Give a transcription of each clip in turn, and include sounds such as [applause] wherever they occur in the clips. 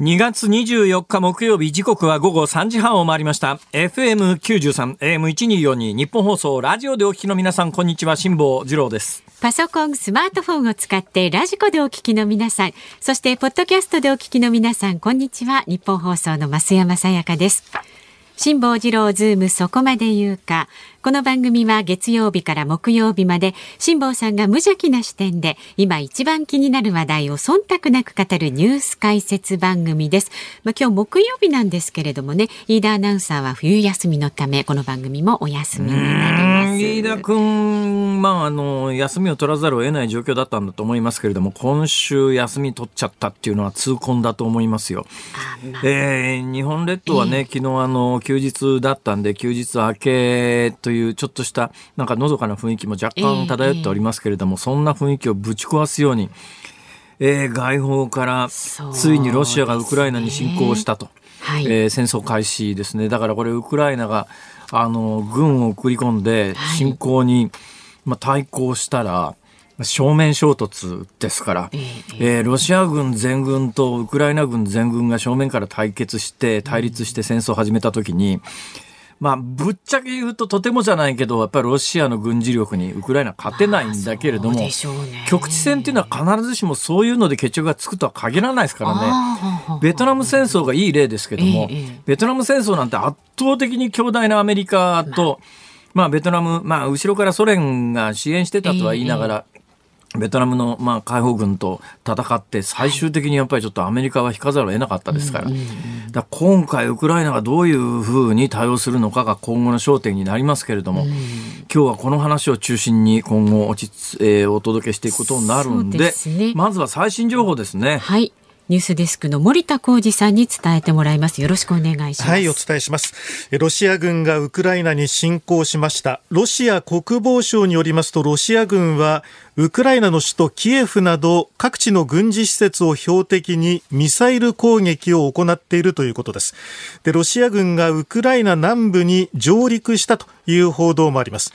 2月24日木曜日時刻は午後3時半を回りました。FM93 AM1242 ニッポン放送ラジオでお聞きの皆さんこんにちは辛坊治郎です。パソコンスマートフォンを使ってラジコでお聞きの皆さんそしてポッドキャストでお聞きの皆さんこんにちはニッポン放送の増山さやかです。辛坊治郎ズームそこまで言うか。この番組は月曜日から木曜日まで辛坊さんが無邪気な視点で今一番気になる話題を忖度なく語るニュース解説番組です。まあ、今日木曜日なんですけれどもね、飯田アナウンサーは冬休みのためこの番組もお休みになります。飯田君、まああの休みを取らざるを得ない状況だったんだと思いますけれども、今週休み取っちゃったっていうのは痛恨だと思いますよ。まあ、えー、日本列島はね、えー、昨日あの休日だったんで休日明けというちょっとしたなんかのどかな雰囲気も若干漂っておりますけれども、えー、そんな雰囲気をぶち壊すように、えー、外報からついにロシアがウクライナに侵攻したと、ねはい、えー、戦争開始ですね。だからこれウクライナがあの軍を送り込んで侵攻に、まあ、対抗したら、正面衝突ですから、えー、ロシア軍全軍とウクライナ軍全軍が正面から対決して対立して戦争を始めたときに、まあ、ぶっちゃけ言うととてもじゃないけど、やっぱりロシアの軍事力にウクライナ勝てないんだけれども、ね、局地戦っていうのは必ずしもそういうので決着がつくとは限らないですからね。ベトナム戦争がいい例ですけども、ええ、ベトナム戦争なんて圧倒的に強大なアメリカと、まあ、ベトナム、まあ、後ろからソ連が支援してたとは言いながら、ベトナムの、まあ、解放軍と戦って最終的にやっぱりちょっとアメリカは引かざるを得なかったですから,、だ今回ウクライナがどういうふうに対応するのかが今後の焦点になりますけれども、今日はこの話を中心に今後おち、えー、お届けしていくことになるんで、ね、まずは最新情報ですね。はいニュースデスクの森田浩二さんに伝えてもらいます。よろしくお願いします。はい、お伝えします。ロシア軍がウクライナに侵攻しました。ロシア国防省によりますと、ロシア軍はウクライナの首都キエフなど各地の軍事施設を標的にミサイル攻撃を行っているということです。で、ロシア軍がウクライナ南部に上陸したという報道もあります。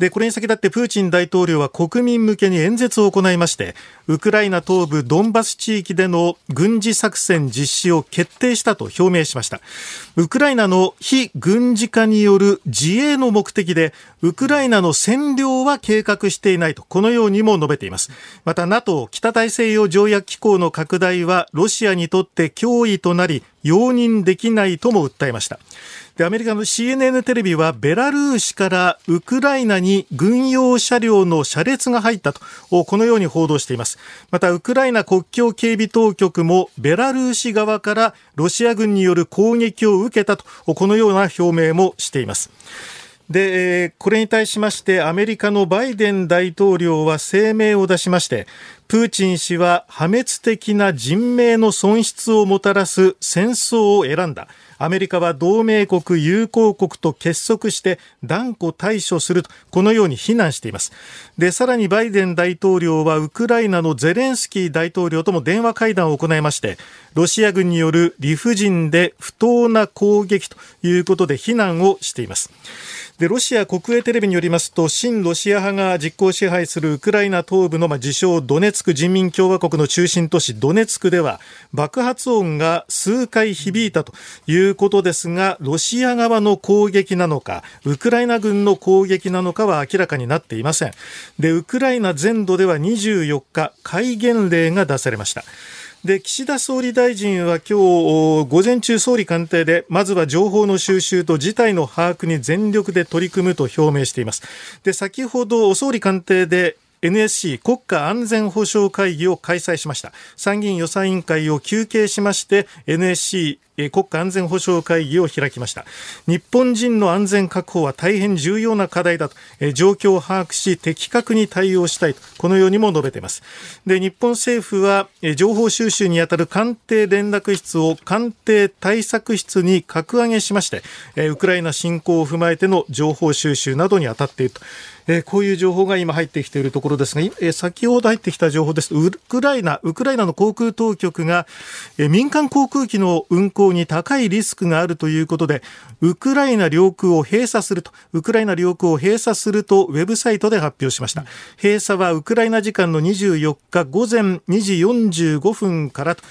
で、これに先立ってプーチン大統領は国民向けに演説を行いまして、ウクライナ東部ドンバス地域での軍事作戦実施を決定したと表明しました。ウクライナの非軍事化による自衛の目的で、ウクライナの占領は計画していないと、このようにも述べています。また NATO 北大西洋条約機構の拡大はロシアにとって脅威となり、容認できないとも訴えました。で、アメリカの CNN テレビはベラルーシからウクライナに軍用車両の車列が入ったと、このように報道しています。また、ウクライナ国境警備当局もベラルーシ側からロシア軍による攻撃を受けたと、このような表明もしています。で、これに対しましてアメリカのバイデン大統領は声明を出しまして、プーチン氏は破滅的な人命の損失をもたらす戦争を選んだ。アメリカは同盟国、友好国と結束して断固対処すると、このように非難しています。で、さらにバイデン大統領はウクライナのゼレンスキー大統領とも電話会談を行いまして、ロシア軍による理不尽で不当な攻撃ということで非難をしています。でロシア国営テレビによりますと親ロシア派が実効支配するウクライナ東部の、まあ、自称ドネツク人民共和国の中心都市ドネツクでは爆発音が数回響いたということですがロシア側の攻撃なのかウクライナ軍の攻撃なのかは明らかになっていません。でウクライナ全土では24日戒厳令が出されました。で岸田総理大臣は今日午前中総理官邸でまずは情報の収集と事態の把握に全力で取り組むと表明しています。で先ほど総理官邸で NSC 国家安全保障会議を開催しました。参議院予算委員会を休憩しまして NSC 国家安全保障会議を開きました。日本人の安全確保は大変重要な課題だと状況を把握し的確に対応したいとこのようにも述べています。で日本政府は情報収集にあたる官邸連絡室を官邸対策室に格上げしましてウクライナ侵攻を踏まえての情報収集などに当たっていると。えこういう情報が今入ってきているところですが、え先ほど入ってきた情報ですウクライナ、ウクライナの航空当局が、え民間航空機の運航に高いリスクがあるということで、ウクライナ領空を閉鎖すると、ウクライナ領空を閉鎖するとウェブサイトで発表しました。閉鎖はウクライナ時間の24日午前2時45分からと、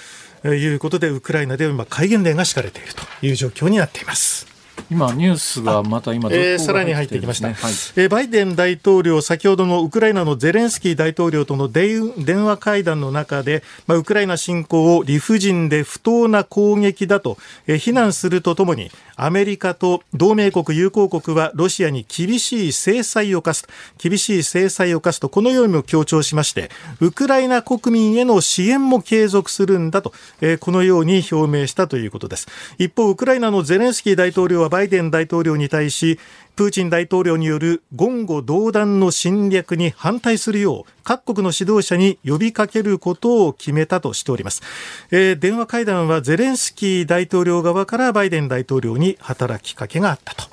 いうことでウクライナでは今戒厳令が敷かれているという状況になっています。今、ニュースがまた今、えー、さらに入ってきました、はい、えー、バイデン大統領、先ほどのウクライナのゼレンスキー大統領との電話会談の中で、まあ、ウクライナ侵攻を理不尽で不当な攻撃だと、えー、非難するとともに、アメリカと同盟国、友好国はロシアに厳しい制裁を科す、厳しい制裁を科すと、このようにも強調しまして、ウクライナ国民への支援も継続するんだと、えー、このように表明したということです。一方、ウクライナのゼレンスキー大統領はバイデン大統領に対し、プーチン大統領による言語道断の侵略に反対するよう各国の指導者に呼びかけることを決めたとしております、えー、電話会談はゼレンスキー大統領側からバイデン大統領に働きかけがあったと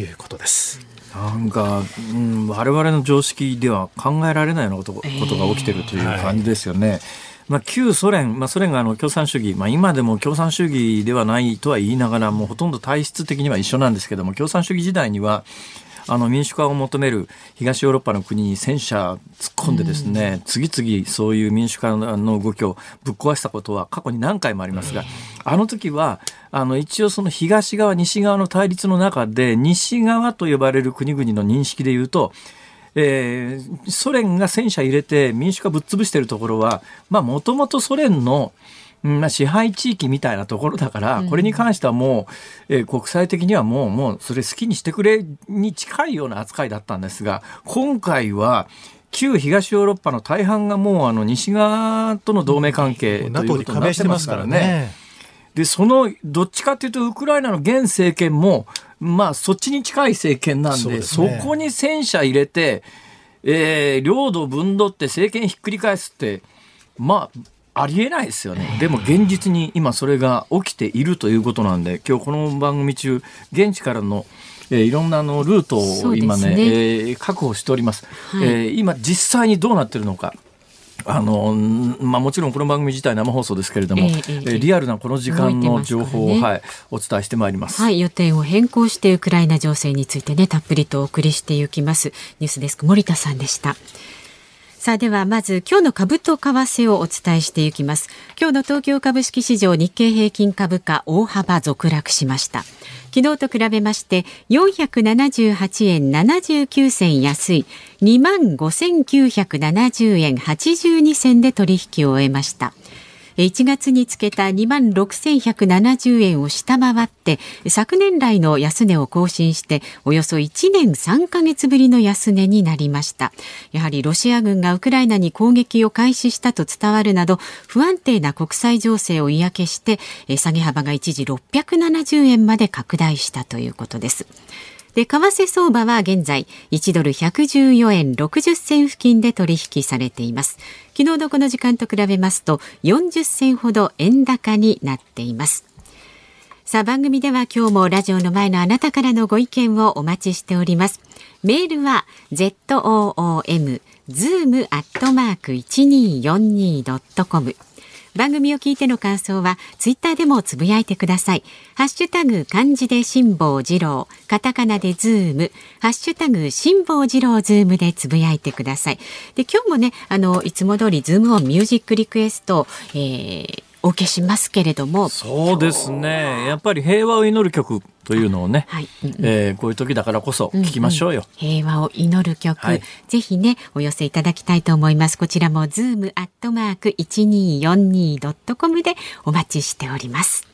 いうことです。なんか、うん、我々の常識では考えられないようなこと,、が起きているという感じですよね。はいまあ、旧ソ連、まあ、ソ連があの共産主義、まあ、今でも共産主義ではないとは言いながらもほとんど体質的には一緒なんですけども共産主義時代にはあの民主化を求める東ヨーロッパの国に戦車突っ込んでですね、次々そういう民主化の動きをぶっ壊したことは過去に何回もありますが、あの時はあの一応その東側西側の対立の中で西側と呼ばれる国々の認識で言うとえー、ソ連が戦車入れて民主化ぶっ潰しているところは、まあ、もともとソ連のまあ、支配地域みたいなところだから、これに関してはもう、えー、国際的にはもう、もう、それ好きにしてくれに近いような扱いだったんですが、今回は、旧東ヨーロッパの大半がもうあの西側との同盟関係ということになってますからね。で、その、どっちかというと、ウクライナの現政権も、まあ、そっちに近い政権なんで、そ、ね、こに戦車入れて、えー、領土分取って政権ひっくり返すって、まあ、ありえないですよね。でも現実に今それが起きているということなんで、今日この番組中、現地からのえー、いろんなのルートを今ねね、えー、確保しております、はい、えー、今実際にどうなってるのかあのまあ、もちろんこの番組自体生放送ですけれども、えー、えー、リアルなこの時間の情報を、ね、はい、お伝えしてまいります、はい、予定を変更してウクライナ情勢についてねたっぷりとお送りしていきます。ニュースデスク森田さんでした。さあではまず今日の株と為替をお伝えしていきます。今日の東京株式市場日経平均株価大幅続落しました昨日と比べまして478円79銭安い2万5970円82銭で取引を終えました。1月につけた2万6170円を下回って昨年来の安値を更新しておよそ1年3ヶ月ぶりの安値になりました。やはりロシア軍がウクライナに攻撃を開始したと伝わるなど不安定な国際情勢を嫌気して下げ幅が一時670円まで拡大したということです。で、為替相場は現在1ドル114円60銭付近で取引されています。昨日のこの時間と比べますと40銭ほど円高になっています。さあ番組では今日もラジオの前のあなたからのご意見をお待ちしております。メールは zoom zoom アットマーク 1242.com 番組を聞いての感想はツイッターでもつぶやいてください。ハッシュタグ漢字で辛坊治郎、カタカナでズーム、ハッシュタグ辛坊治郎ズームでつぶやいてください。で今日もねあのいつも通りズームオンミュージックリクエスト、えー、お受けしますけれども。そうですね。やっぱり平和を祈る曲というのをね、はい。うんうん、えー、こういう時だからこそ聞きましょうよ、うん。うん、平和を祈る曲、はい、ぜひねお寄せいただきたいと思います。こちらもズームアットマーク 1242.com でお待ちしております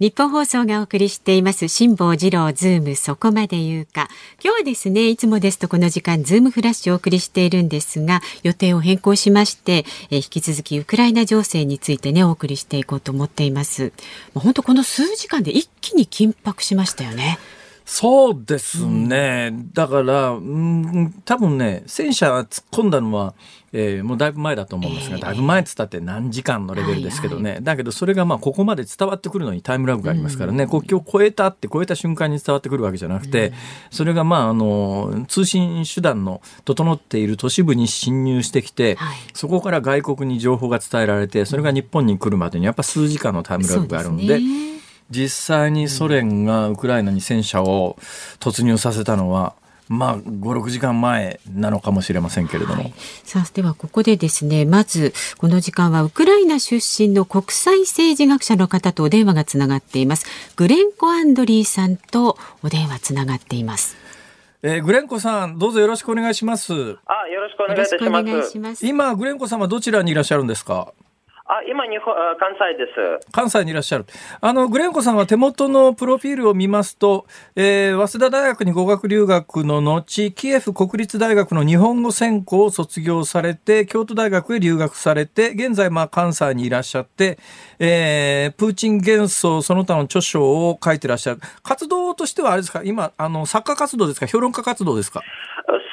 ニッポン放送がお送りしています辛坊治郎ズームそこまで言うか。今日はですねいつもですとこの時間ズームフラッシュをお送りしているんですが予定を変更しましてえ引き続きウクライナ情勢についてねお送りしていこうと思っています。本当この数時間で一気に緊迫しましたよね。そうですね、うん、だから、うん、多分ね戦車突っ込んだのはえー、もうだいぶ前だと思うんですが、だいぶ前っつったって何時間のレベルですけどね、はいはい、だけどそれがまあここまで伝わってくるのにタイムラグがありますからね、うん、国境を越えたって越えた瞬間に伝わってくるわけじゃなくて、うん、それがまああの通信手段の整っている都市部に侵入してきて、はい、そこから外国に情報が伝えられてそれが日本に来るまでにやっぱ数時間のタイムラグがあるんで。実際にソ連がウクライナに戦車を突入させたのはまあ、5、6時間前なのかもしれませんけれども。はい、さあ、ではここでですね、まず、この時間はウクライナ出身の国際政治学者の方とお電話がつながっています。グレンコ・アンドリーさんとお電話つながっています。えー、グレンコさん、どうぞよろしくお願いします。あ、よろしくお願いします。今、グレンコさんはどちらにいらっしゃるんですか？あ今日本、関西です。関西にいらっしゃる。あの、グレンコさんは手元のプロフィールを見ますと、えー、早稲田大学に語学留学の後、キエフ国立大学の日本語専攻を卒業されて、京都大学へ留学されて、現在、まあ、関西にいらっしゃって、えー、プーチン幻想その他の著書を書いてらっしゃる。活動としてはあれですか？今、あの、作家活動ですか？評論家活動ですか？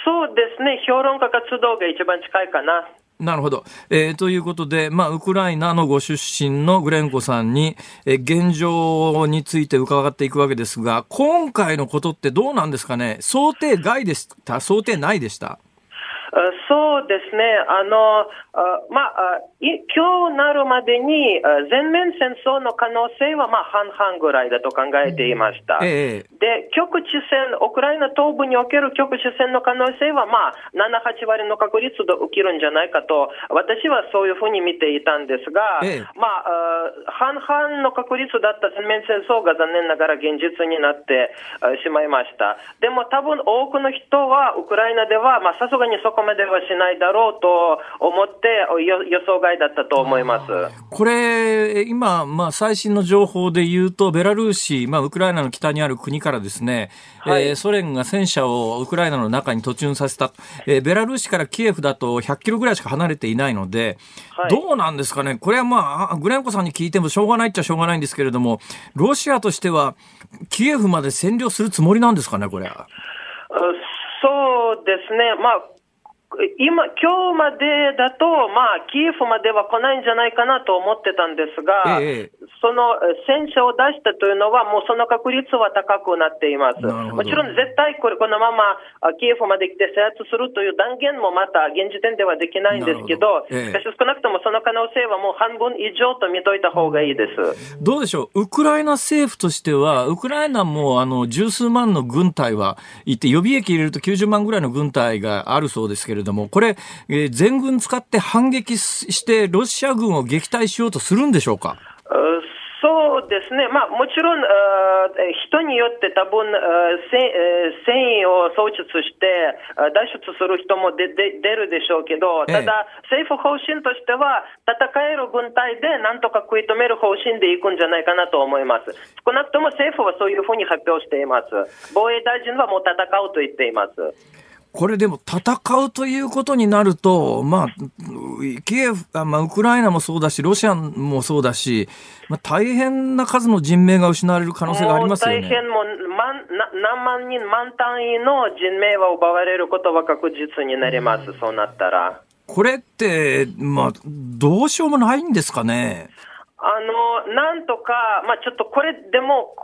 そうですね。評論家活動が一番近いかな。なるほど。えー、ということで、まあ、ウクライナのご出身のグレンコさんに、えー、現状について伺っていくわけですが、今回のことってどうなんですかね？想定外でした。想定内でした。そうですね。あの、まあ、今日なるまでに全面戦争の可能性はまあ半々ぐらいだと考えていました。ええ、で、局地戦、ウクライナ東部における局地戦の可能性はまあ7、8割の確率で起きるんじゃないかと、私はそういうふうに見ていたんですが、ええ、まあ、半々の確率だった全面戦争が残念ながら現実になってしまいました。でも多分多くの人はウクライナでは、まあさすがにそこまではしないだろうと思って予想外だったと思います。これ、今、まあ最新の情報で言うと、ベラルーシ、まあウクライナの北にある国からですね、はい、えー、ソ連が戦車をウクライナの中に突入させた、えー、ベラルーシからキエフだと100キロぐらいしか離れていないので、はい、どうなんですかね、これはまあ、グレンコさんに聞いてもしょうがないっちゃしょうがないんですけれども、ロシアとしては、キエフまで占領するつもりなんですかね、これ。そうですね、まあ、今、今日までだと、まあ、キエフまでは来ないんじゃないかなと思ってたんですが、ええ、その戦車を出したというのは、もうその確率は高くなっています。もちろん絶対これ、このままキエフまで来て制圧するという断言もまた現時点ではできないんですけど、ど。え、少なくともその可能性はもう半分以上と見といた方がいいです。どうでしょう、ウクライナ政府としては、ウクライナもあの十数万の軍隊はいて、予備役入れると90万ぐらいの軍隊があるそうですけれどれども、これ、えー、全軍使って反撃して、ロシア軍を撃退しようとするんでしょうか？そうですね、まあ、もちろん、人によって多分、繊維を創出して脱出する人も出るでしょうけど、ただ、政府方針としては、戦える軍隊でなんとか食い止める方針でいくんじゃないかなと思います。少なくとも政府はそういうふうに発表しています。防衛大臣はもう戦うと言っています。これでも戦うということになると、まあ、キエフ、まあ、ウクライナもそうだし、ロシアもそうだし、まあ、大変な数の人命が失われる可能性がありますよね。大変もう、ま、何万人、万単位の人命は奪われることは確実になります、そうなったら。これって、まあ、どうしようもないんですかね。あの、なんとか、まあ、ちょっとこれでも、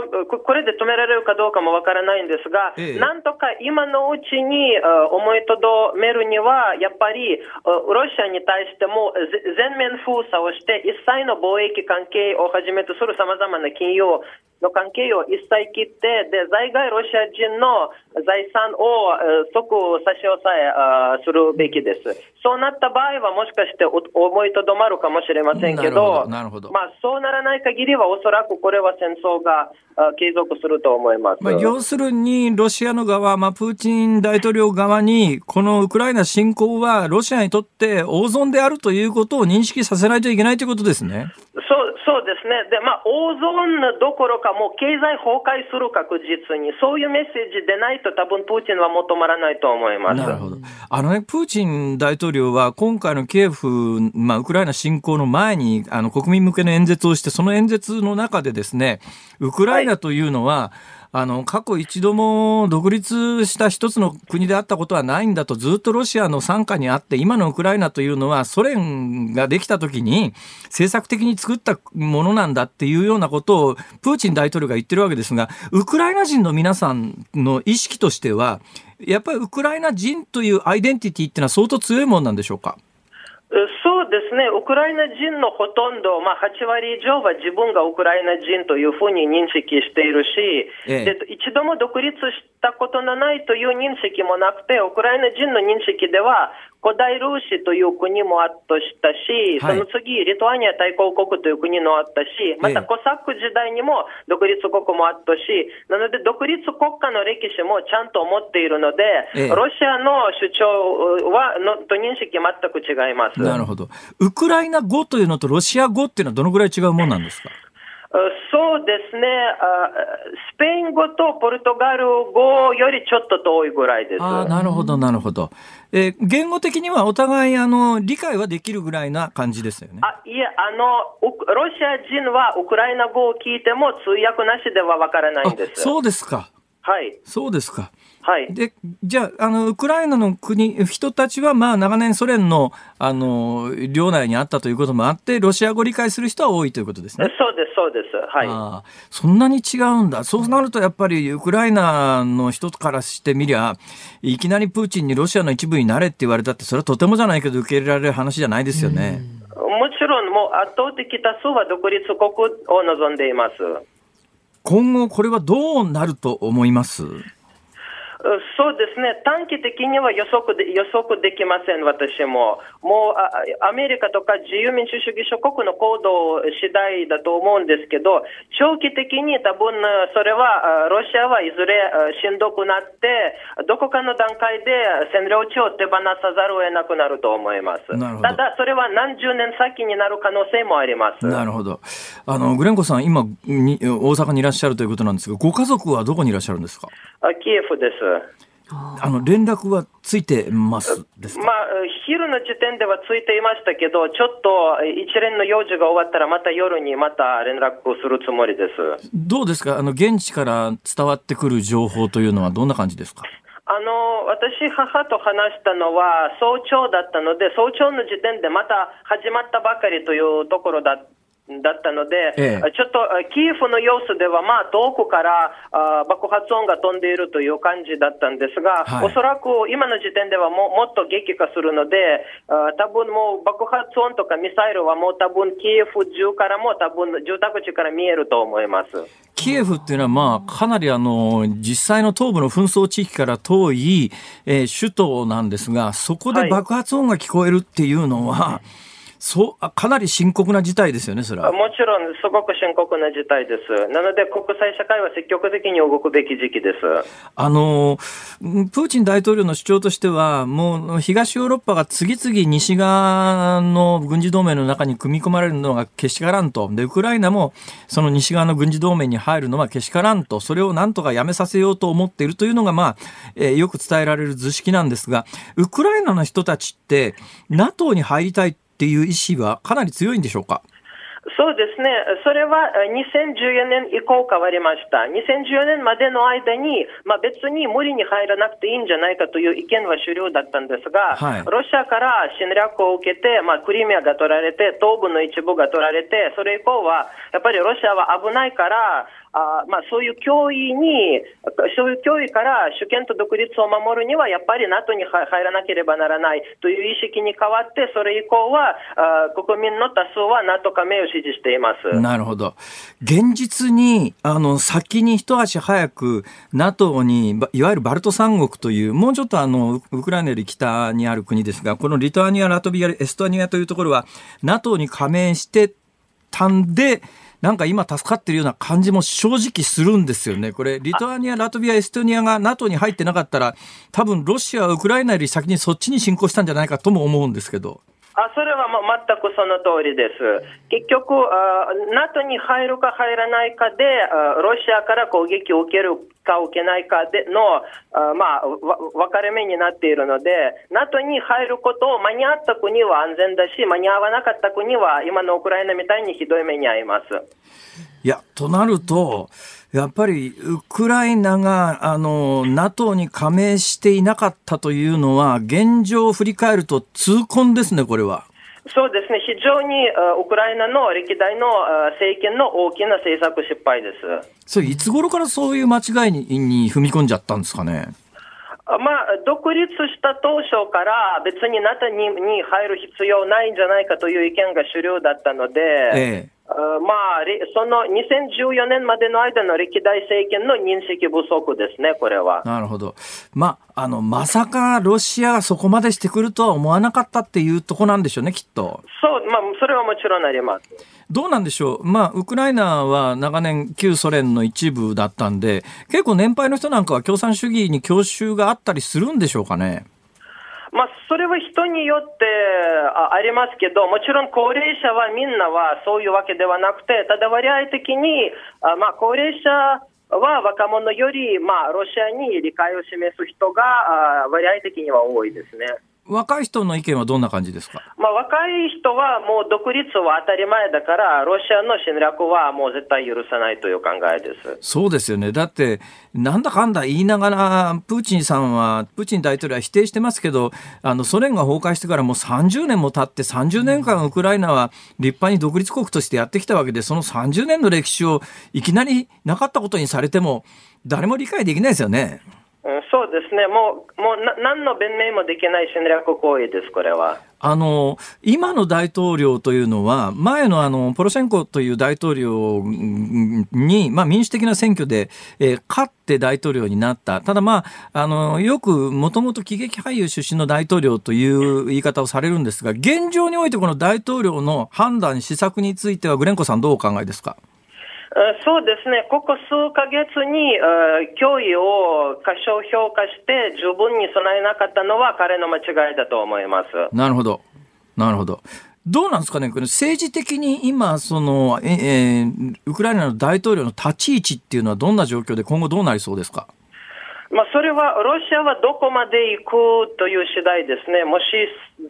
これで止められるかどうかもわからないんですが、ええ、なんとか今のうちに思いとどめるには、やっぱりロシアに対しても全面封鎖をして、一切の貿易関係をはじめとするさまざまな金融の関係を一切切って、で、在外ロシア人の財産を即差し押さえするべきです。そうなった場合はもしかして思いとどまるかもしれませんけど、なるほどまあそうならない限りはおそらくこれは戦争が継続すると思います。まあ、要するにロシアの側、まあプーチン大統領側にこのウクライナ侵攻はロシアにとって大損であるということを認識させないといけないということですね。そうそうですね。で、まあ、大損どころか、もう経済崩壊する確実に、そういうメッセージでないと、多分プーチンは求まらないと思います。なるほど。あのね、プーチン大統領は、今回のキエフ、まあ、ウクライナ侵攻の前に、あの、国民向けの演説をして、その演説の中でですね、ウクライナというのは、はいあの、過去一度も独立した一つの国であったことはないんだとずっとロシアの傘下にあって、今のウクライナというのはソ連ができた時に政策的に作ったものなんだっていうようなことをプーチン大統領が言ってるわけですが、ウクライナ人の皆さんの意識としては、やっぱりウクライナ人というアイデンティティっていうのは相当強いものなんでしょうか？そうですね、ウクライナ人のほとんど、まあ、8割以上は自分がウクライナ人というふうに認識しているし、ええ、で一度も独立したことのないという認識もなくて、ウクライナ人の認識では、古代ルーシという国もあったし、その次、リトアニア大公国という国もあったし、またコサック時代にも独立国もあったし、なので独立国家の歴史もちゃんと持っているので、ロシアの主張はのと認識全く違います。なるほど。ウクライナ語というのとロシア語っていうのはどのぐらい違うもんなんですか？そうですね、スペイン語とポルトガル語よりちょっと遠いぐらいです。あなるほど、なるほど。えー、言語的にはお互いあの理解はできるぐらいな感じですよね。あいえあの、ロシア人はウクライナ語を聞いても通訳なしではわからないんです。そうですか。はい。そうですか。はい。で、じゃあ、あの、ウクライナの国、人たちは、まあ、長年ソ連の、あの、領内にあったということもあって、ロシア語を理解する人は多いということですね。そうです、そうです。はい。あそんなに違うんだ。そうなると、やっぱり、ウクライナの人からしてみりゃ、いきなりプーチンにロシアの一部になれって言われたって、それはとてもじゃないけど、受け入れられる話じゃないですよね。もちろん、もう圧倒的多数は独立国を望んでいます。今後、これはどうなると思います？そうですね、短期的には予測で予測できません、私も。もうアメリカとか自由民主主義諸国の行動次第だと思うんですけど、長期的に多分それは、ロシアはいずれしんどくなって、どこかの段階で占領地を手放さざるを得なくなると思います。ただ、それは何十年先になる可能性もあります。なるほど。あの、グレンコさん、今に、大阪にいらっしゃるということなんですが、ご家族はどこにいらっしゃるんですか？キエフです。あの連絡はついてますですまあ、昼の時点ではついていましたけど、ちょっと一連の用事が終わったら、また夜にまた連絡をするつもりです。どうですか、あの現地から伝わってくる情報というのは、どんな感じですか？あの私、母と話したのは早朝だったので、早朝の時点でまた始まったばかりというところだだったので、ええ、ちょっとキエフの様子では、まあ、遠くからあ爆発音が飛んでいるという感じだったんですが、はい、おそらく今の時点ではももっと激化するので、あ多分もう爆発音とかミサイルはもう多分キエフ中からも多分住宅地から見えると思います。キエフっていうのは、まあ、かなりあの、実際の東部の紛争地域から遠い、えー、首都なんですが、そこで爆発音が聞こえるっていうのは、はいそうかなり深刻な事態ですよね、それは。もちろん、すごく深刻な事態です。なので、国際社会は積極的に動くべき時期です。あの、プーチン大統領の主張としては、もう東ヨーロッパが次々西側の軍事同盟の中に組み込まれるのがけしからんと。で、ウクライナもその西側の軍事同盟に入るのはけしからんと。それをなんとかやめさせようと思っているというのが、まあ、えー、よく伝えられる図式なんですが、ウクライナの人たちって、NATO に入りたいっていう意思はかなり強いんでしょうか？そうですね。それは2014年以降変わりました。2014年までの間に、まあ、別に無理に入らなくていいんじゃないかという意見は主流だったんですが、はい、ロシアから侵略を受けて、まあ、クリミアが取られて、東部の一部が取られて、それ以降は、やっぱりロシアは危ないから、あまあ、そういう脅威に、そういう脅威から主権と独立を守るには、やっぱり NATO に入らなければならないという意識に変わって、それ以降はあ国民の多数は NATO 加盟を支持しています。なるほど。現実に、あの、先に一足早く NATO に、いわゆるバルト三国という、もうちょっとあの、ウクライナより北にある国ですが、このリトアニア、ラトビア、エストニアというところは、NATO に加盟してたんで、なんか今助かってるような感じも正直するんですよね。これ、リトアニア、ラトビア、エストニアが NATO に入ってなかったら、多分ロシアはウクライナより先にそっちに侵攻したんじゃないかとも思うんですけど。あそれはまあ全くその通りです。結局、NATO に入るか入らないかで、ロシアから攻撃を受けるか受けないかでの、まあ、分かれ目になっているので、NATO に入ることを間に合った国は安全だし、間に合わなかった国は今のウクライナみたいにひどい目に遭います。いや、となると、やっぱりウクライナがあの NATO に加盟していなかったというのは、現状を振り返ると痛恨ですね、これは。そうですね、非常にウクライナの歴代の政権の大きな政策失敗です。それいつ頃からそういう間違いにに踏み込んじゃったんですかね？まあ、独立した当初から別に NATO にに入る必要ないんじゃないかという意見が主流だったので、ええ、まあ、その2014年までの間の歴代政権の認識不足ですね、これは。なるほど。まあ、あの、まさかロシアがそこまでしてくるとは思わなかったっていうとこなんでしょうね、きっと。そう、まあ、それはもちろんあります。どうなんでしょう、まあ、ウクライナは長年、旧ソ連の一部だったんで、結構年配の人なんかは共産主義に郷愁があったりするんでしょうかね？まあ、それは人によってありますけど、もちろん高齢者はみんなはそういうわけではなくて、ただ割合的に、まあ、高齢者は若者より、まあ、ロシアに理解を示す人が割合的には多いですね。若い人の意見はどんな感じですか、まあ、若い人はもう独立は当たり前だから、ロシアの侵略はもう絶対許さないという考えです。そうですよね、だって、なんだかんだ言いながら、プーチンさんは、プーチン大統領は否定してますけど、あのソ連が崩壊してからもう30年も経って、30年間、ウクライナは立派に独立国としてやってきたわけで、その30年の歴史をいきなりなかったことにされても、誰も理解できないですよね。そうですね、もう、もうな何の弁明もできない侵略行為です、これは。あの、今の大統領というのは、前のあの、ポロシェンコという大統領に、まあ民主的な選挙で、えー、勝って大統領になった。ただまあ、あの、よくもともと喜劇俳優出身の大統領という言い方をされるんですが、現状においてこの大統領の判断、施策については、グレンコさんどうお考えですか？そうですね、ここ数か月に脅威を過小評価して十分に備えなかったのは彼の間違いだと思います。なるほど。なるほど。どうなんですかね、これ政治的に今、その、ええー、ウクライナの大統領の立ち位置っていうのはどんな状況で今後どうなりそうですか？まあ、それはロシアはどこまで行くという次第ですね、もし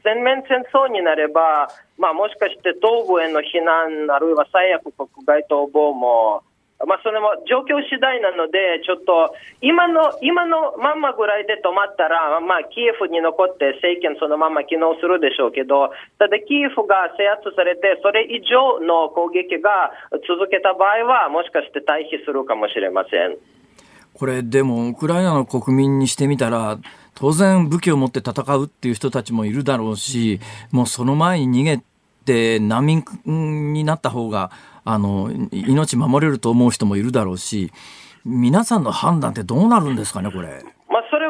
全面戦争になれば、まあ、もしかして東部への避難、あるいは最悪国外逃亡も、まあ、それも状況次第なので、ちょっと今の今のまんまぐらいで止まったら、まあ、キエフに残って政権そのまま機能するでしょうけど、ただキエフが制圧されて、それ以上の攻撃が続けた場合は、もしかして退避するかもしれません。これでもウクライナの国民にしてみたら当然武器を持って戦うっていう人たちもいるだろうしもうその前に逃げて難民になった方があの命守れると思う人もいるだろうし皆さんの判断ってどうなるんですかねこれ。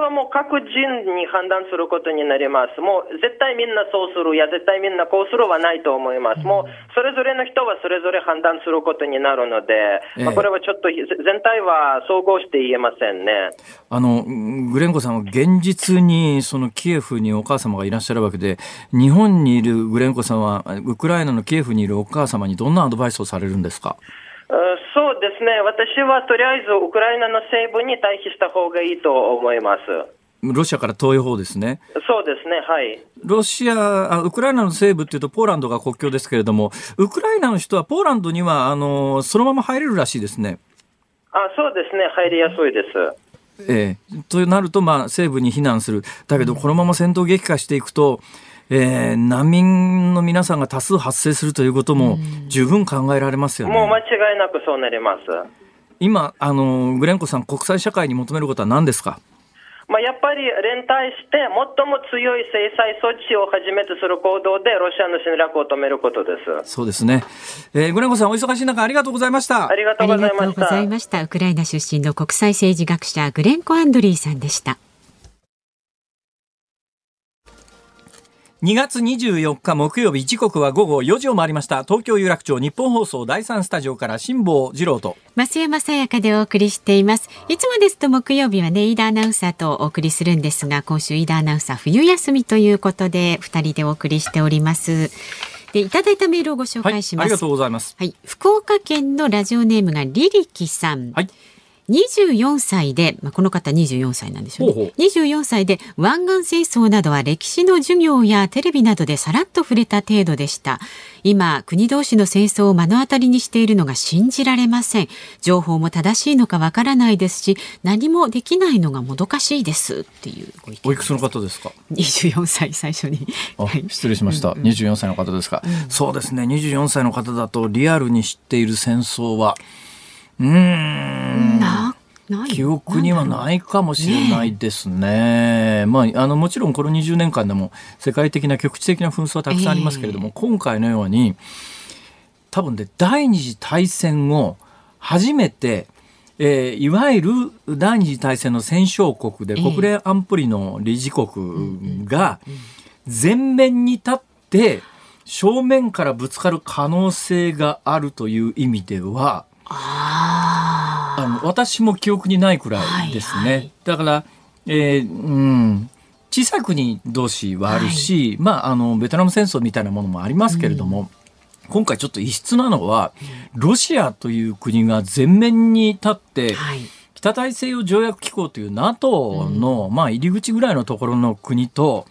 はもう各人に判断することになります。もう絶対みんなそうする、いや絶対みんなこうするはないと思います。もうそれぞれの人はそれぞれ判断することになるので、まあ、これはちょっと全体は総合して言えませんね。あの、グレンコさんは現実にそのキエフにお母様がいらっしゃるわけで、日本にいるグレンコさんはウクライナのキエフにいるお母様にどんなアドバイスをされるんですか？そうですね、私はとりあえずウクライナの西部に退避した方がいいと思います。ロシアから遠い方ですね。そうですね、はい。ロシア、あウクライナの西部っていうとポーランドが国境ですけれども、ウクライナの人はポーランドには、あの、そのまま入れるらしいですね。あそうですね、入りやすいです。ええとなると、まあ、西部に避難する。だけど、このまま戦闘激化していくと、えー、難民の皆さんが多数発生するということも十分考えられますよね。もう間違いなくそうなります。今、あの、グレンコさん、国際社会に求めることは何ですか？まあ、やっぱり連帯して、最も強い制裁措置をはじめとする行動で、ロシアの侵略を止めることです。そうですね。えー、グレンコさん、お忙しい中、ありがとうございました。ありがとうございました。ウクライナ出身の国際政治学者、グレンコ・アンドリーさんでした。2月24日木曜日時刻は午後4時を回りました。東京有楽町日本放送第3スタジオから辛坊治郎と。増山さやかでお送りしています。いつもですと木曜日はね飯田アナウンサーとお送りするんですが今週飯田アナウンサー冬休みということで2人でお送りしております。でいただいたメールをご紹介します、はい、ありがとうございます。はい福岡県のラジオネームがリリキさん。はい24歳で、まあ、この方24歳なんですよね。ほうほう24歳で湾岸戦争などは歴史の授業やテレビなどでさらっと触れた程度でした。今、国同士の戦争を目の当たりにしているのが信じられません。情報も正しいのかわからないですし、何もできないのがもどかしいですっていうおいくつの方ですか ?24 歳最初に。失礼しました。うん、24歳の方ですか、うん、そうですね。24歳の方だとリアルに知っている戦争は、うん。記憶にはないかもしれないですね。ねまあ、あの、もちろんこの20年間でも世界的な局地的な紛争はたくさんありますけれども、えー、今回のように、多分で第二次大戦後、初めて、えー、いわゆる第二次大戦の戦勝国で国連安保理の理事国が前面に立って正面からぶつかる可能性があるという意味ではあの私も記憶にないくらいですね。はい。はい、だから、えーうん、小さい国同士はあるし、はい、まあ、あのベトナム戦争みたいなものもありますけれども、うん。今回ちょっと異質なのは、ロシアという国が前面に立って、北大西洋条約機構という NATO の、まあ、入り口ぐらいのところの国と、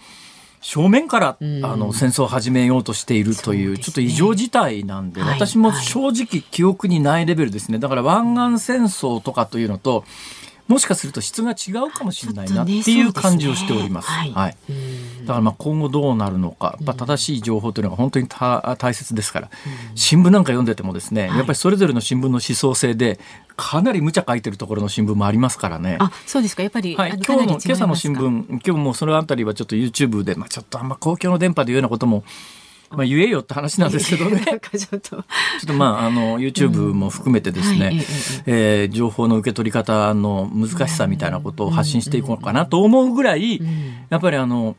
正面から、あの戦争を始めようとしているという、ちょっと異常事態なんで、私も正直記憶にないレベルですね。だから湾岸戦争とかというのと、もしかすると質が違うかもしれないなっていう感じをしております。ね、はい、だからまあ今後どうなるのか、やっぱ正しい情報というのが本当に大切ですから、新聞なんか読んでてもですね、やっぱりそれぞれの新聞の思想性でかなり無茶書いてるところの新聞もありますからね。あ、そうですか。やっぱり、はい、今日の今朝の新聞、今日もそのあたりはちょっと YouTube で、まあちょっとあんま公共の電波でいうようなこともまあ、言えよって話なんですけどね。[laughs] ちょっと、まあ、あの、YouTube も含めてですね、うんはい、えー、情報の受け取り方の難しさみたいなことを発信していこうかなと思うぐらい、やっぱりあの、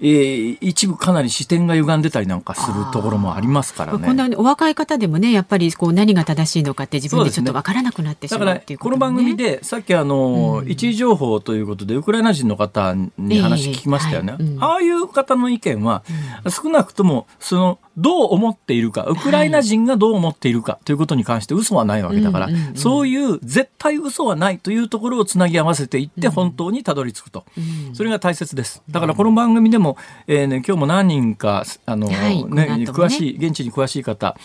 えー、一部かなり視点が歪んでたりなんかするところもありますからね。こんなお若い方でもね、やっぱりこう何が正しいのかって自分でちょっとわからなくなってしまう、ね、だからこの番組でさっきあの、うん、一時情報ということでウクライナ人の方に話聞きましたよね。えーはい。うん、ああいう方の意見は、少なくともそのどう思っているか、ウクライナ人がどう思っているかということに関して嘘はないわけだから、そういう絶対嘘はないというところをつなぎ合わせていって本当にたどり着くと。それが大切です。だからこの番組でも、えーね、今日も何人か、あの、はい、ね、ね、詳しい、現地に詳しい方、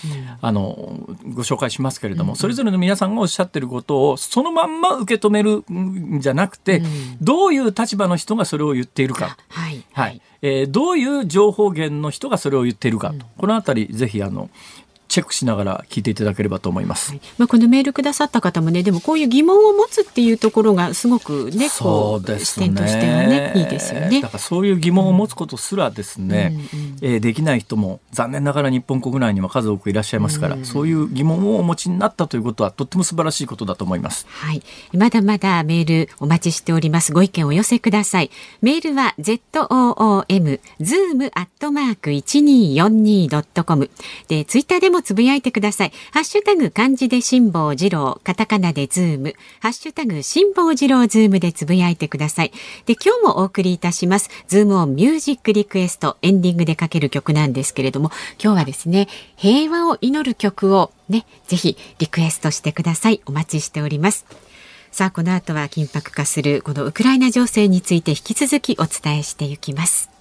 あの、ご紹介しますけれども、それぞれの皆さんがおっしゃってることをそのまんま受け止めるんじゃなくて、どういう立場の人がそれを言っているか。はい。はいえー、どういう情報源の人がそれを言っているかと、このあたりぜひあのチェックしながら聞いていただければと思います。はい、まあこのメールくださった方もね、でもこういう疑問を持つっていうところがすごくね、そうですね視点としてはねいいですよね。だからそういう疑問を持つことすらですね、うん、えー、できない人も残念ながら日本国内には数多くいらっしゃいますから、うん、そういう疑問をお持ちになったということはとっても素晴らしいことだと思います。はい、まだまだメールお待ちしております。ご意見をお寄せください。メールは z o o m zoom アットマーク一二四二ドットコムでツイッターでもつぶやいてください。さい。ハッシュタグ漢字で辛坊治郎、カタカナでズーム、ハッシュタグ辛坊治郎ズームでつぶやいてください。で、今日もお送りいたします。ズームオンミュージックリクエスト、エンディングでかける曲なんですけれども、今日はですね、平和を祈る曲をね、ぜひリクエストしてください。お待ちしております。さあ、この後は緊迫化するこのウクライナ情勢について引き続きお伝えしていきます。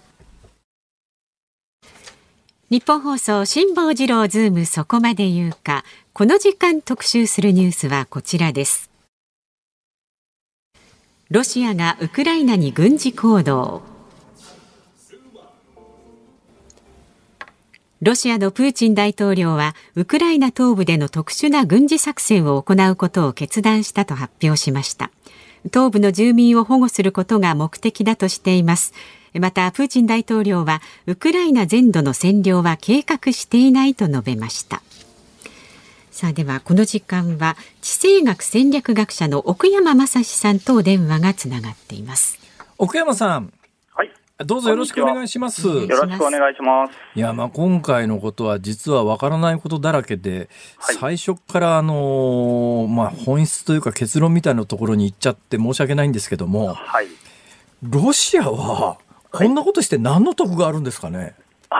ニッポン放送辛坊治郎ズームそこまで言うか。この時間特集するニュースはこちらです。ロシアがウクライナに軍事行動。ロシアのプーチン大統領はウクライナ東部での特殊な軍事作戦を行うことを決断したと発表しました。東部の住民を保護することが目的だとしています。またプーチン大統領はウクライナ全土の占領は計画していないと述べました。さあではこの時間は地政学戦略学者の奥山正史さんと電話がつながっています。奥山さん。はい。どうぞよろしくお願いします。よろしくお願いします。いや、まあ、今回のことは実はわからないことだらけで、はい、最初からあのまあ、本質というか結論みたいなところに行っちゃって申し訳ないんですけども、はい、ロシアはこんなことして何の得があるんですかね？[laughs]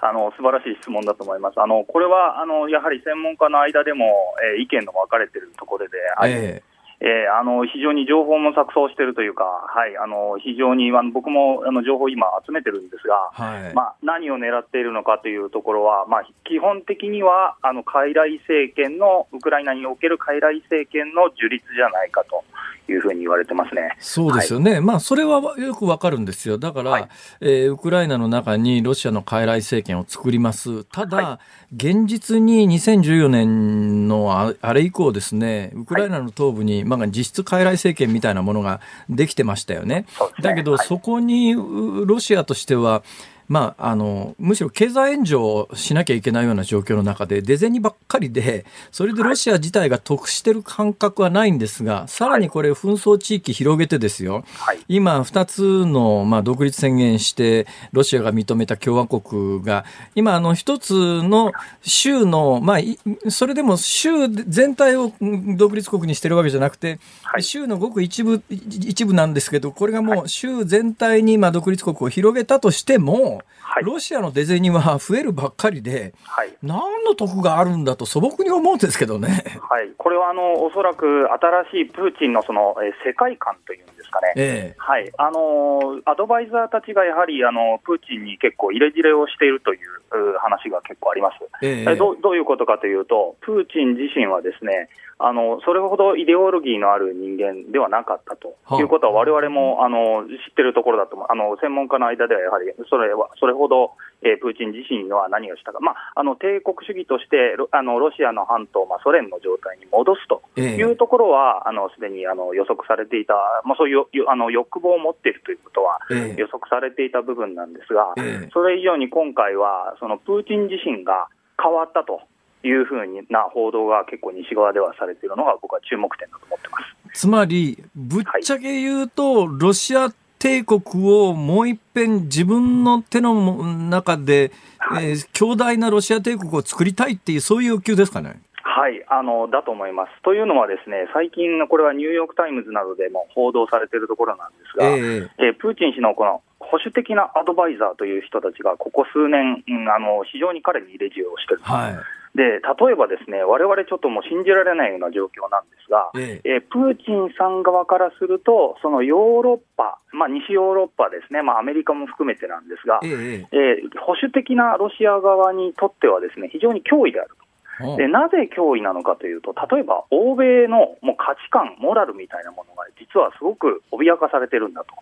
あの素晴らしい質問だと思います。あのこれはあのやはり専門家の間でも、えー、意見の分かれているところであり、えーえー、あの非常に情報も錯綜しているというか、はい、あの非常にあの僕もあの情報を今集めてるんですが、はい、まあ、何を狙っているのかというところは、まあ、基本的にはあの傀儡政権のウクライナにおける傀儡政権の樹立じゃないかと。いうふうに言われてますね。そうですよね。はい、まあ、それはよくわかるんですよ。だから、はい、えー、ウクライナの中にロシアの傀儡政権を作ります。ただ、はい、現実に2014年のあれ以降ですね、ウクライナの東部に、ままあ、実質傀儡政権みたいなものができてましたよね。ねだけど、そこにロシアとしては、まあ、あのむしろ経済援助をしなきゃいけないような状況の中で出銭ばっかりでそれでロシア自体が得してる感覚はないんですがさらにこれ紛争地域広げてですよ、はい、今2つの、まあ、独立宣言してロシアが認めた共和国が今あの1つの州の、まあ、それでも州全体を独立国にしてるわけじゃなくて、はい、州のごく一部一部なんですけどこれがもう州全体にまあ独立国を広げたとしてもはい、ロシアの出銭は増えるばっかりで、はい、何の得があるんだと素朴に思うんですけどね。はい、これはあのおそらく新しいプーチンのその、え世界観というんですかね、えー、はい。あのアドバイザーたちがやはりあのプーチンに結構入れ知れをしているという話が結構あります、えー、ど。どういうことかというと、プーチン自身はですねあのそれほどイデオロギーのある人間ではなかったということは、われわれもあの知ってるところだと思う、あの専門家の間ではやはりそれはそれほど、えー、プーチン自身は何をしたか、まあ、あの帝国主義としてあのロシアの半島、まあ、ソ連の状態に戻すというところは、す、で、にあの予測されていた、まあ、そういうあの欲望を持っているということは予測されていた部分なんですが、それ以上に今回は、そのプーチン自身が変わったと。いうふうな報道が結構西側ではされているのが僕は注目点だと思ってます。つまり、ぶっちゃけ言うと、はい、ロシア帝国をもう一遍自分の手の中で、はい、えー、強大なロシア帝国を作りたいっていう、そういう欲求ですかね？はいあのだと思います。というのは、ですね最近のこれはニューヨーク・タイムズなどでも報道されているところなんですが、えー、えー、プーチン氏のこの保守的なアドバイザーという人たちが、ここ数年、うん、あの非常に彼に入れ知恵をしている、はい、で例えばですね、われわれちょっともう信じられないような状況なんですが、ええ。プーチンさん側からすると、そのヨーロッパ、まあ、西ヨーロッパですね、まあ、アメリカも含めてなんですが、えええー、保守的なロシア側にとってはですね非常に脅威であると。でなぜ脅威なのかというと、例えば欧米のもう価値観、モラルみたいなものが実はすごく脅かされてるんだと。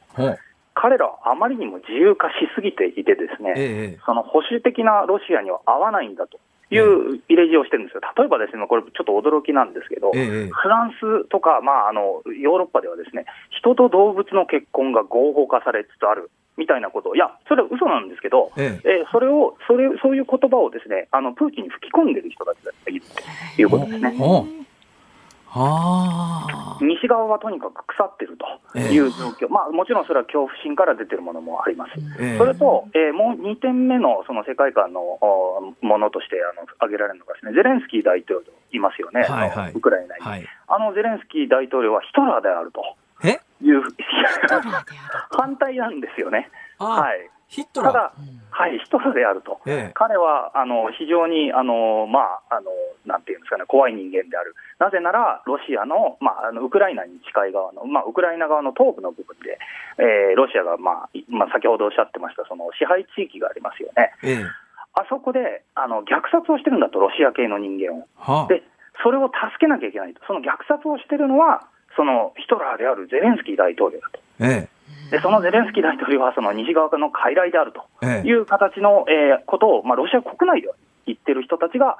彼らはあまりにも自由化しすぎていて、ですね、ええ、その保守的なロシアには合わないんだという入れ知恵をしてるんですよ、例えばですね、これ、ちょっと驚きなんですけど、ええ、フランスとか、まあ、あのヨーロッパではですね、人と動物の結婚が合法化されつつある。みたいなことを、いや、それは嘘なんですけど、えええー、それをそれ、そういう言葉をですねあのプーチンに吹き込んでる人たちがいるということですね。西側はとにかく腐っているという状況、えー、まあ、もちろんそれは恐怖心から出てるものもあります、えー、それと、えー、もう2点目のその世界観のものとしてあの挙げられるのがです、ね、ゼレンスキー大統領いますよね、はいはい、ウクライナに、はい、あのゼレンスキー大統領はヒトラーであるという [laughs] 反対なんですよね。はいヒトラー。ただ、はい、ヒトラーであると、ええ、彼はあの非常にあの、まああの、なんていうんですかね、怖い人間である、なぜなら、ロシアの,、まあ、あのウクライナに近い側の、まあ、ウクライナ側の東部の部分で、えー、ロシアが、まあまあ、先ほどおっしゃってました、その支配地域がありますよね。ええ、あそこであの虐殺をしてるんだと、ロシア系の人間を。はあ、でそれを助けなきゃいけないと、その虐殺をしてるのは、そのヒトラーであるゼレンスキー大統領だと。ええでそのゼレンスキー大統領はその西側の傀儡であるという形の、えー、ことを、まあ、ロシア国内では言ってる人たちが、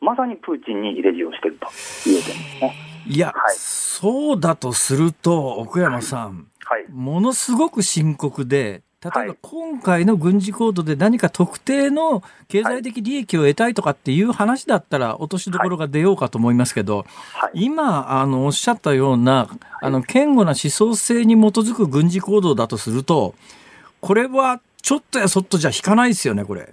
まさにプーチンに入れ知をしているという点ですね。いや、はい、そうだとすると、奥山さん、はい、ものすごく深刻で、例えば今回の軍事行動で何か特定の経済的利益を得たいとかっていう話だったら落としどころが出ようかと思いますけど、今あのおっしゃったようなあの堅固な思想性に基づく軍事行動だとするとこれはちょっとやそっとじゃ引かないですよねこれ。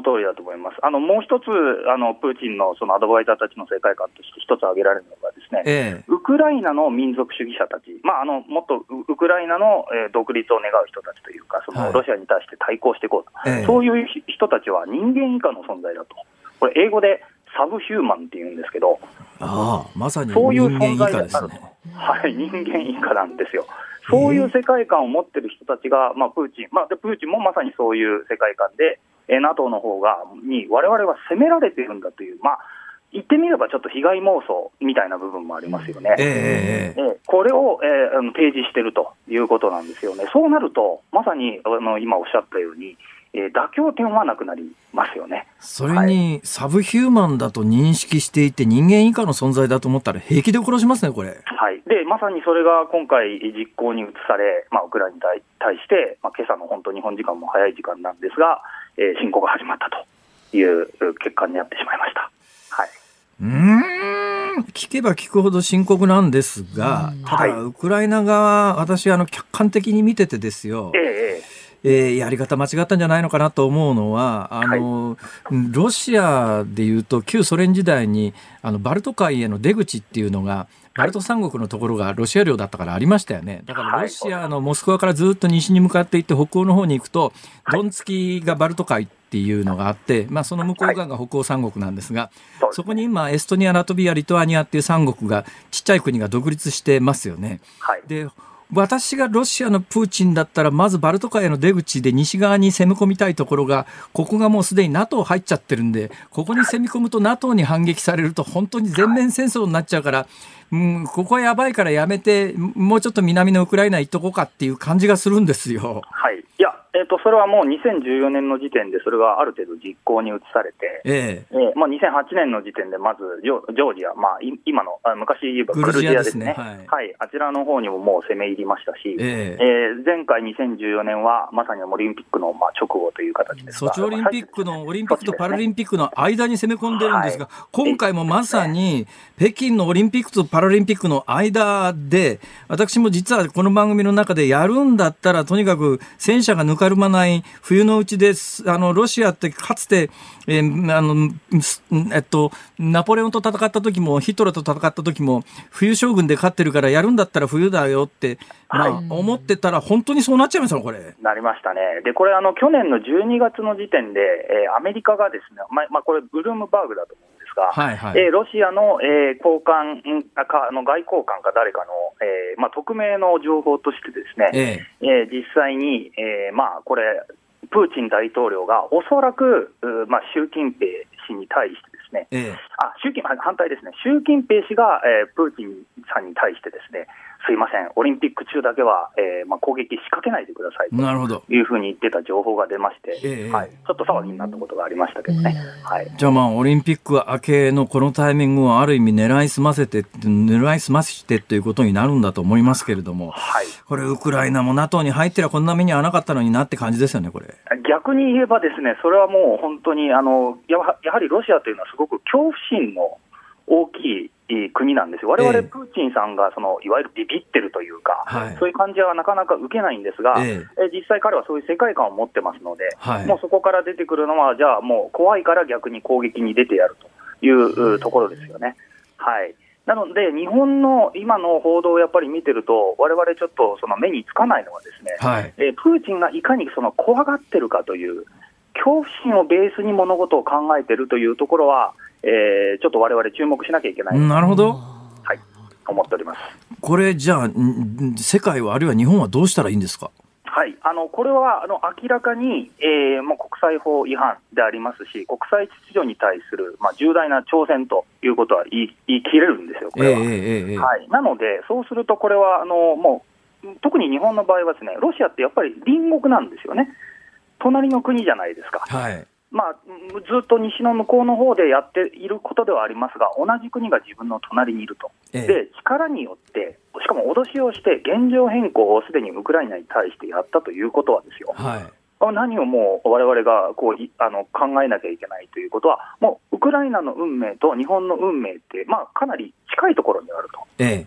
その通りだと思います。あのもう一つあの、プーチンのそのアドバイザーたちの世界観として一つ挙げられるのが、ですね、ええ、ウクライナの民族主義者たち、まあ、あのもっとウクライナの、えー、独立を願う人たちというか、そのロシアに対して対抗していこうと、はい、そういう人たちは人間以下の存在だと、これ、英語でサブヒューマンっていうんですけど、あまさにそういう存在であると、はい、人間以下なんですよ。そういう世界観を持ってる人たちが、まあ、プーチン、まあ、でプーチンもまさにそういう世界観で、えー、NATO の方がに、われわれは攻められているんだという、まあ、言ってみればちょっと被害妄想みたいな部分もありますよね。えー、これを、えー、提示しているということなんですよね。そうなると、まさにあの今おっしゃったように、えー、妥協点はなくなりますよね。それに、サブヒューマンだと認識していて、人間以下の存在だと思ったら平気で殺しますね、これ。はい。で、まさにそれが今回実行に移され、まあ、ウクライナに対して、まあ、今朝の本当日本時間も早い時間なんですが、えー、侵攻が始まったという結果になってしまいました。はい。うん、聞けば聞くほど深刻なんですが、ただ、ウクライナ側、私、あの、客観的に見ててですよ。えええー、やり方間違ったんじゃないのかなと思うのは、あの、はい、ロシアでいうと、旧ソ連時代に、あの、バルト海への出口っていうのが、バルト三国のところがロシア領だったからありましたよね。だからロシアのモスクワからずっと西に向かっていって北欧の方に行くと、ドンツキがバルト海っていうのがあって、まあその向こう側が北欧三国なんですが、そこに今エストニア、ラトビア、リトアニアっていう三国がちっちゃい国が独立してますよね。で私がロシアのプーチンだったら、まずバルト海の出口で西側に攻め込みたいところが、ここがもうすでに NATO 入っちゃってるんで、ここに攻め込むと NATO に反撃されると、本当に全面戦争になっちゃうから、うん、ここはやばいからやめて、もうちょっと南のウクライナ行っとこうかっていう感じがするんですよ。はい。えーと、それはもう2014年の時点で、それがある程度実行に移されて、えー、えー、まあ、2008年の時点で、まずジョジョージア、まあ、今のあ昔言えばグルジアですね、はい、はい、あちらの方にももう攻め入りましたし、えー、えー、前回2014年はまさにオリンピックのまあ直後という形ですソチオリンピックの、オリンピックとパラリンピックの間に攻め込んでるんですが、はい、今回もまさに北京のオリンピックとパラリンピックの間で、私も実はこの番組の中でやるんだったら、とにかく戦車が抜かるまない冬のうちです。あの、ロシアってかつて、えー、あの、えっと、ナポレオンと戦った時も、ヒトラーと戦った時も、冬将軍で勝ってるからやるんだったら冬だよって、まあ、思ってたら本当にそうなっちゃいましたこれ。なりましたね。で、これ、あの、去年の12月の時点で、えー、アメリカがですね、まあ、まあ、これ、ブルームバーグだと思うんですが、はいはい、えー、ロシアの、えー、高官か、あの外交官か誰かの、えーまあ、匿名の情報としてですね、ええ。えー、実際に、えー、まあ、これ、プーチン大統領がおそらく、まあ、習近平氏に対してですね、ええ、あ習近反対ですね、習近平氏が、えー、プーチンさんに対してですね、すいません、オリンピック中だけは、えーまあ、攻撃仕掛けないでくださいというふうに言ってた情報が出まして、えー、はい、ちょっと騒ぎになったことがありましたけどね。はい、じゃあ、まあ、オリンピック明けのこのタイミングをある意味狙いすませて、狙いすましてということになるんだと思いますけれども、はい、これ、ウクライナも NATO に入ってりゃこんな目にはなかったのになって感じですよね、これ。逆に言えばですね、それはもう本当にあのややはりロシアというのはすごく恐怖心の大きい国なんですよ、われわれプーチンさんがそのいわゆるビビってるというか、はい、そういう感じはなかなか受けないんですが、ええ、実際、彼はそういう世界観を持ってますので、はい、もうそこから出てくるのは、じゃあもう怖いから逆に攻撃に出てやるというところですよね。はい。なので、日本の今の報道をやっぱり見てると、われわれちょっとその目につかないのは、ですね、はい、えプーチンがいかにその怖がってるかという、恐怖心をベースに物事を考えてるというところは、えー、ちょっとわれわれ注目しなきゃいけない。なるほど。はい、思っております。これ、じゃあ、世界は、あるいは日本はどうしたらいいんですか？はい、あのこれはあの明らかに、えー、もう国際法違反でありますし、国際秩序に対する、まあ、重大な挑戦ということは言い言い切れるんですよ、これは。えーえー、はい、なので、そうすると、これはあのもう、特に日本の場合はですね、ロシアってやっぱり隣国なんですよね、隣の国じゃないですか。はいまあ、ずっと西の向こうの方でやっていることではありますが、同じ国が自分の隣にいると、ええ、で力によって、しかも脅しをして、現状変更をすでにウクライナに対してやったということはですよ、はい、何をもうわれわれがこうあの考えなきゃいけないということは、もうウクライナの運命と日本の運命って、まあ、かなり近いところにあると。ええ。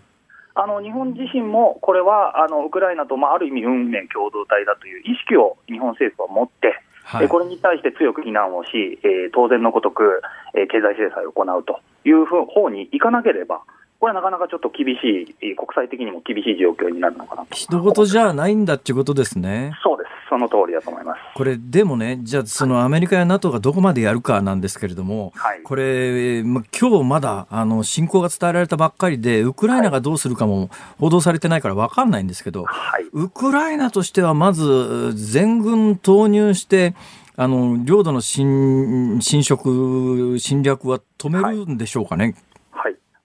あの日本自身もこれはあのウクライナと、まあ、ある意味、運命共同体だという意識を日本政府は持って、はい、これに対して強く非難をし、えー、当然のごとく、えー、経済制裁を行うという方に行かなければ、これはなかなかちょっと厳しい、国際的にも厳しい状況になるのかなと。一言じゃないんだっていうことですね。そうです。その通りだと思います。これ、でもね、じゃあ、そのアメリカや NATO がどこまでやるかなんですけれども、はい、これ、ま、今日まだ、あの、侵攻が伝えられたばっかりで、ウクライナがどうするかも報道されてないから分かんないんですけど、はい、ウクライナとしてはまず、全軍投入して、あの領土の侵侵食、侵略は止めるんでしょうかね。はい、はい、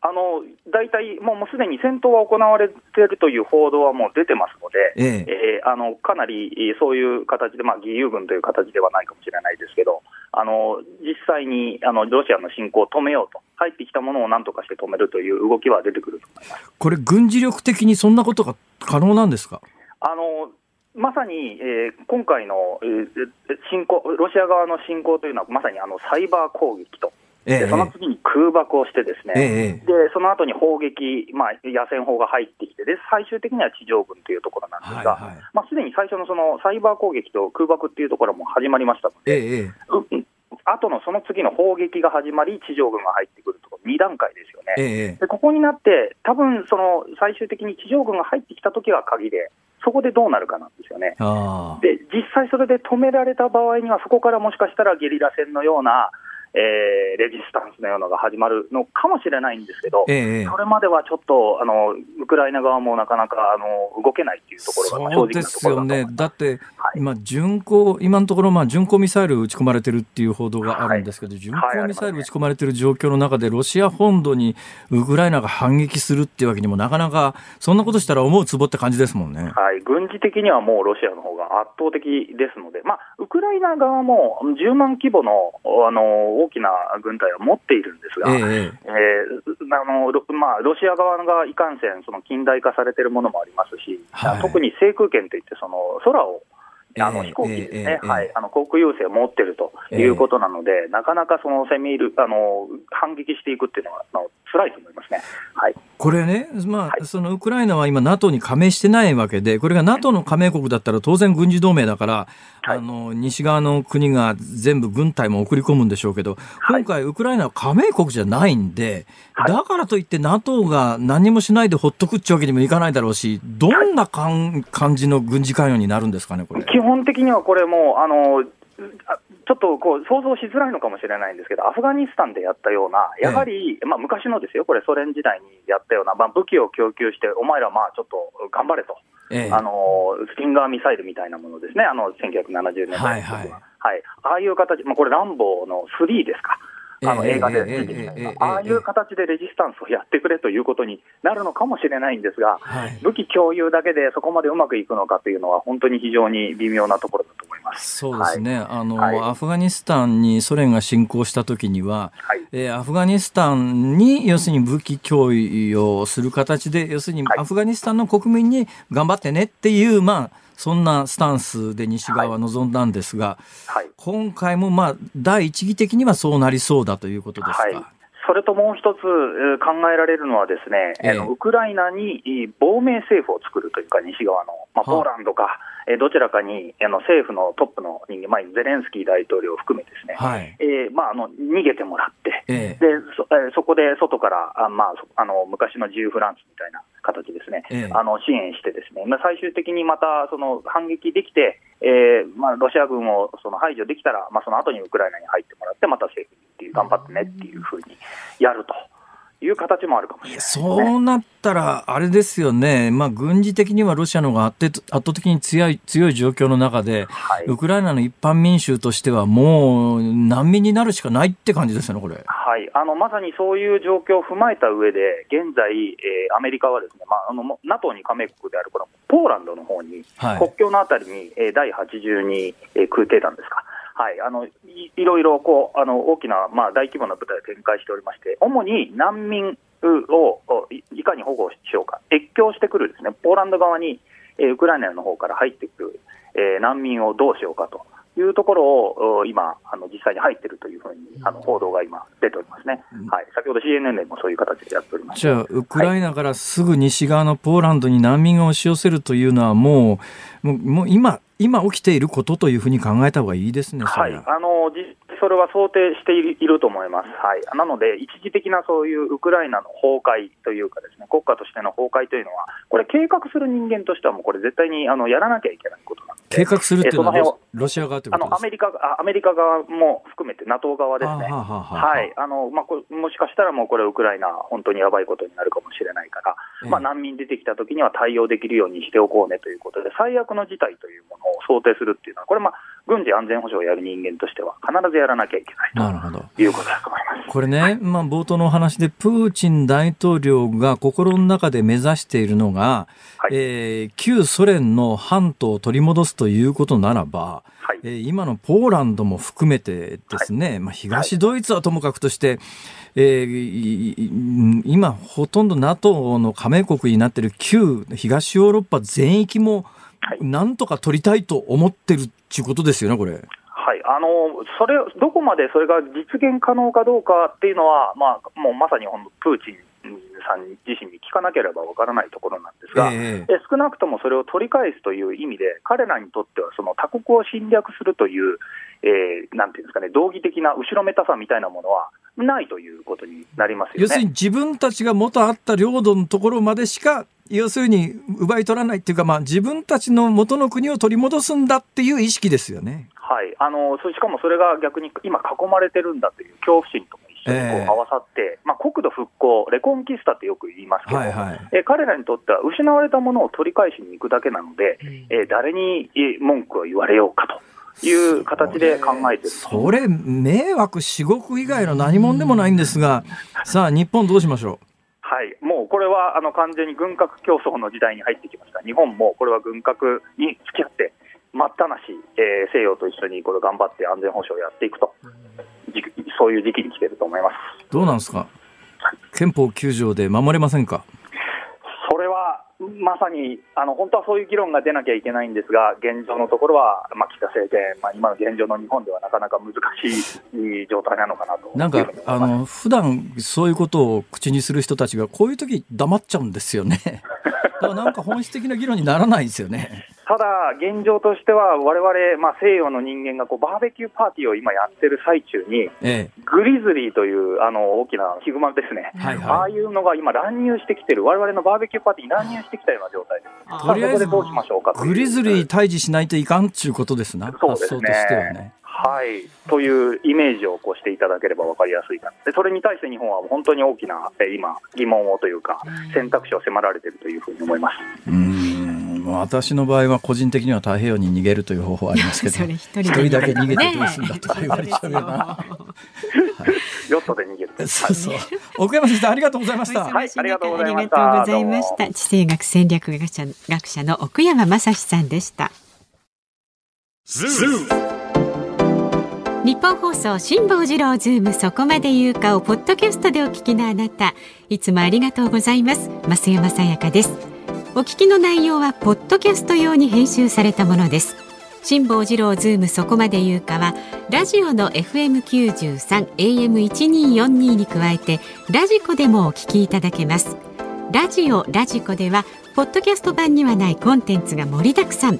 あの大体、もうすでに戦闘は行われているという報道はもう出てますので、えええー、あのかなりそういう形で、まあ、義勇軍という形ではないかもしれないですけど、あの実際にあのロシアの侵攻を止めようと、入ってきたものをなんとかして止めるという動きは出てくるこれ、軍事力的にそんなことが可能なんですか？あのまさに、えー、今回の、えー、侵攻、ロシア側の侵攻というのは、まさにあのサイバー攻撃と。えその次に空爆をして、ですね、え、でその後に砲撃、まあ、野戦砲が入ってきてで、最終的には地上軍というところなんですが、はいはい、まあ、すでに最初のそのサイバー攻撃と空爆っていうところも始まりましたので、ええ、後のその次の砲撃が始まり、地上軍が入ってくると、2段階ですよね。でここになって、多分その最終的に地上軍が入ってきた時が鍵で、そこでどうなるかなんですよね。で、実際それで止められた場合には、そこからもしかしたらゲリラ戦のような、えー、レジスタンスのようなのが始まるのかもしれないんですけど、えそれまではちょっとあのウクライナ側もなかなかあの動けないっていうところが正直なところだですよね、だって、はい、今、巡航、今のところ、まあ、巡航ミサイル撃ち込まれてるっていう報道があるんですけど、はい、巡航ミサイル撃ち込まれてる状況の中で、ロシア本土にウクライナが反撃するっていうわけにも、なかなか、そんなことしたら思うつぼって感じですもんね。はい、軍事的にはもうロシアの方が圧倒的ですので、まあ、ウクライナ側も10万規模のあの大きな軍隊は持っているんですが、えー、えー、あのまあ、ロシア側がいかんせん、その近代化されているものもありますし、はい、特に制空権といって、その空をあの飛行機ですね、はい、あの航空優勢を持ってるということなので、なかなかその攻め入るあの反撃していくっていうのは、まあ、辛いと思いますね。はい、これね、まあ、そのウクライナは今、NATO に加盟してないわけで、これが NATO の加盟国だったら当然軍事同盟だから、はい、あの西側の国が全部軍隊も送り込むんでしょうけど、今回、ウクライナは加盟国じゃないんで、だからといって NATO が何もしないでほっとくってわけにもいかないだろうし、どんなかん感じの軍事関与になるんですかね、これ。基本的にはこれもあのちょっとこう想像しづらいのかもしれないんですけど、アフガニスタンでやったような、やはり、ええ、まあ、昔のですよ、これ、ソ連時代にやったような、まあ、武器を供給して、お前ら、まあちょっと頑張れと、え、あのスティンガーミサイルみたいなものですね、あの1970年代は。いはい、はい、ああいう形、まあ、これ、ランボーの3ですか。あの映画で出てきたああいう形でレジスタンスをやってくれということになるのかもしれないんですが、武器共有だけでそこまでうまくいくのかというのは、本当に非常に微妙なところだと思います。そうですね、はい、あの、はい、アフガニスタンにソ連が侵攻したときには、はい、えー、アフガニスタンに要するに武器供与をする形で、要するにアフガニスタンの国民に頑張ってねっていう、まあ、そんなスタンスで西側は望んだんですが、はい、今回もまあ第一義的にはそうなりそうだということですか？はい。それともう一つ考えられるのは、ですね、えー、ウクライナに亡命政府を作るというか、西側の、まあ、ポーランドか、えどちらかにあの政府のトップの人間、まあ、ゼレンスキー大統領を含めですね、はい。えーまあ、あの逃げてもらって、えー、でそえー、そこで外からあ、まあ、あの昔の自由フランスみたいな形ですね、えー、あの支援して、ですね、まあ、最終的にまたその反撃できて、えーまあ、ロシア軍をその排除できたら、まあ、その後にウクライナに入ってもらって、また政府にっていう、頑張ってねっていうふうにやると。いう形もあるかもしれない、ね、そうなったら、あれですよね、まあ、軍事的にはロシアの方が圧倒的に強い強い状況の中で、はい、ウクライナの一般民衆としては、もう難民になるしかないって感じですよね、これ。はい、あのまさにそういう状況を踏まえた上で、現在、えー、アメリカはですね、まあ、あの NATO に加盟国であるこのポーランドの方に、はい、国境のあたりに、えー、第82、えー、空挺団ですか。はい、あのいいろいろこうあの大きな、まあ、大規模な部隊を展開しておりまして、主に難民をいかに保護しようか、越境してくるですね、ポーランド側に、えー、ウクライナの方から入ってくる、えー、難民をどうしようかというところを今、あの実際に入っているというふうにあの報道が今、出ておりますね、はい、先ほど CNN でもそういう形でやっております。じゃあ、ウクライナからすぐ西側のポーランドに難民が押し寄せるというのは、もう、もうもう今、今起きていることというふうに考えた方がいいですね、はい、あのそれは想定していると思います、はい、なので、一時的なそういうウクライナの崩壊というか、ですね国家としての崩壊というのは、これ、計画する人間としては、もうこれ、絶対にあのやらなきゃいけないことなので、計画するっていうのは、ロシア側ということですか？アメリカアメリカ側も含めて、NATO 側ですね、はい。あのまあ、もしかしたらもうこれ、ウクライナ、本当にやばいことになるかもしれないから、まあ、難民出てきたときには対応できるようにしておこうねということで、最悪の事態というものを想定するっていうのは、これ、まあ、軍事安全保障をやる人間としては、必ずやらなきゃいけないということだと思います。これね、まあ、冒頭のお話で、プーチン大統領が心の中で目指しているのが、はい、えー、旧ソ連の半島を取り戻すということならば、はい、えー、今のポーランドも含めてですね、はい、まあ、東ドイツはともかくとして、えー、今、ほとんど NATO の加盟国になっている旧東ヨーロッパ全域も、なんとか取りたいと思ってるっていうことですよね、これ。はい、あのそれどこまでそれが実現可能かどうかっていうのは、まあ、もうまさにプーチンさん自身に聞かなければわからないところなんですが、えー、少なくともそれを取り返すという意味で、彼らにとってはその他国を侵略するという、えー、なんていうんですかね、道義的な後ろめたさみたいなものはないということになりますよね。要するに自分たちが元あった領土のところまでしか要するに奪い取らないっていうか、まあ、自分たちの元の国を取り戻すんだっていう意識ですよね。はい、あのしかもそれが逆に今、囲まれてるんだという恐怖心とも一緒にこう合わさって、えー、まあ、国土復興、レコンキスタってよく言いますけど、はいはい、え彼らにとっては失われたものを取り返しに行くだけなので、えー、誰に文句を言われようかと。いう形で考えてるそれ、迷惑至極以外の何者でもないんですが、さあ、日本どうしましょう？はい、もうこれはあの完全に軍拡競争の時代に入ってきました、日本もこれは軍拡に付き合って、待ったなし、えー、西洋と一緒にこれ頑張って安全保障をやっていくと、そういう時期に来てると思います。どうなんですか、憲法9条で守れませんか？まさにあの本当はそういう議論が出なきゃいけないんですが、現状のところは、まあ、岸田政権、まあ、今の現状の日本ではなかなか難しい状態なのかなとなんか、あの普段そういうことを口にする人たちが、こういう時黙っちゃうんですよね。[laughs] だからなんか本質的な議論にならないですよね。ただ、現状としては、われわれ西洋の人間がこうバーベキューパーティーを今やってる最中に、ええ、グリズリーというあの大きなヒグマですね、はいはい、ああいうのが今、乱入してきてる、われわれのバーベキューパーティーに乱入してきたような状態です。とりあえず、どうしましょうかグリズリー退治しないといかんっていうことですな、そうですね。ね。はい、というイメージをこうしていただければ分かりやすいかでそれに対して日本は本当に大きな今、疑問をというか、選択肢を迫られているというふうに思います。うん私の場合は個人的には太平洋に逃げるという方法ありますけど一人だけ逃げてどうすんだとか言われちゃうよな。ヨットで逃げる。そうそう。奥山先生ありがとうございました。はい、ありがとうございました。地政学戦略学者学者の奥山真司さんでした。ニッポン放送辛坊治郎ズームそこまで言うかをポッドキャストでお聞きのあなたいつもありがとうございます増山さやかですお聞きの内容はポッドキャスト用に編集されたものです。辛坊治郎ズームそこまで言うかはラジオの FM93 AM1242 に加えてラジコでもお聞きいただけます。ラジオラジコではポッドキャスト版にはないコンテンツが盛りだくさん。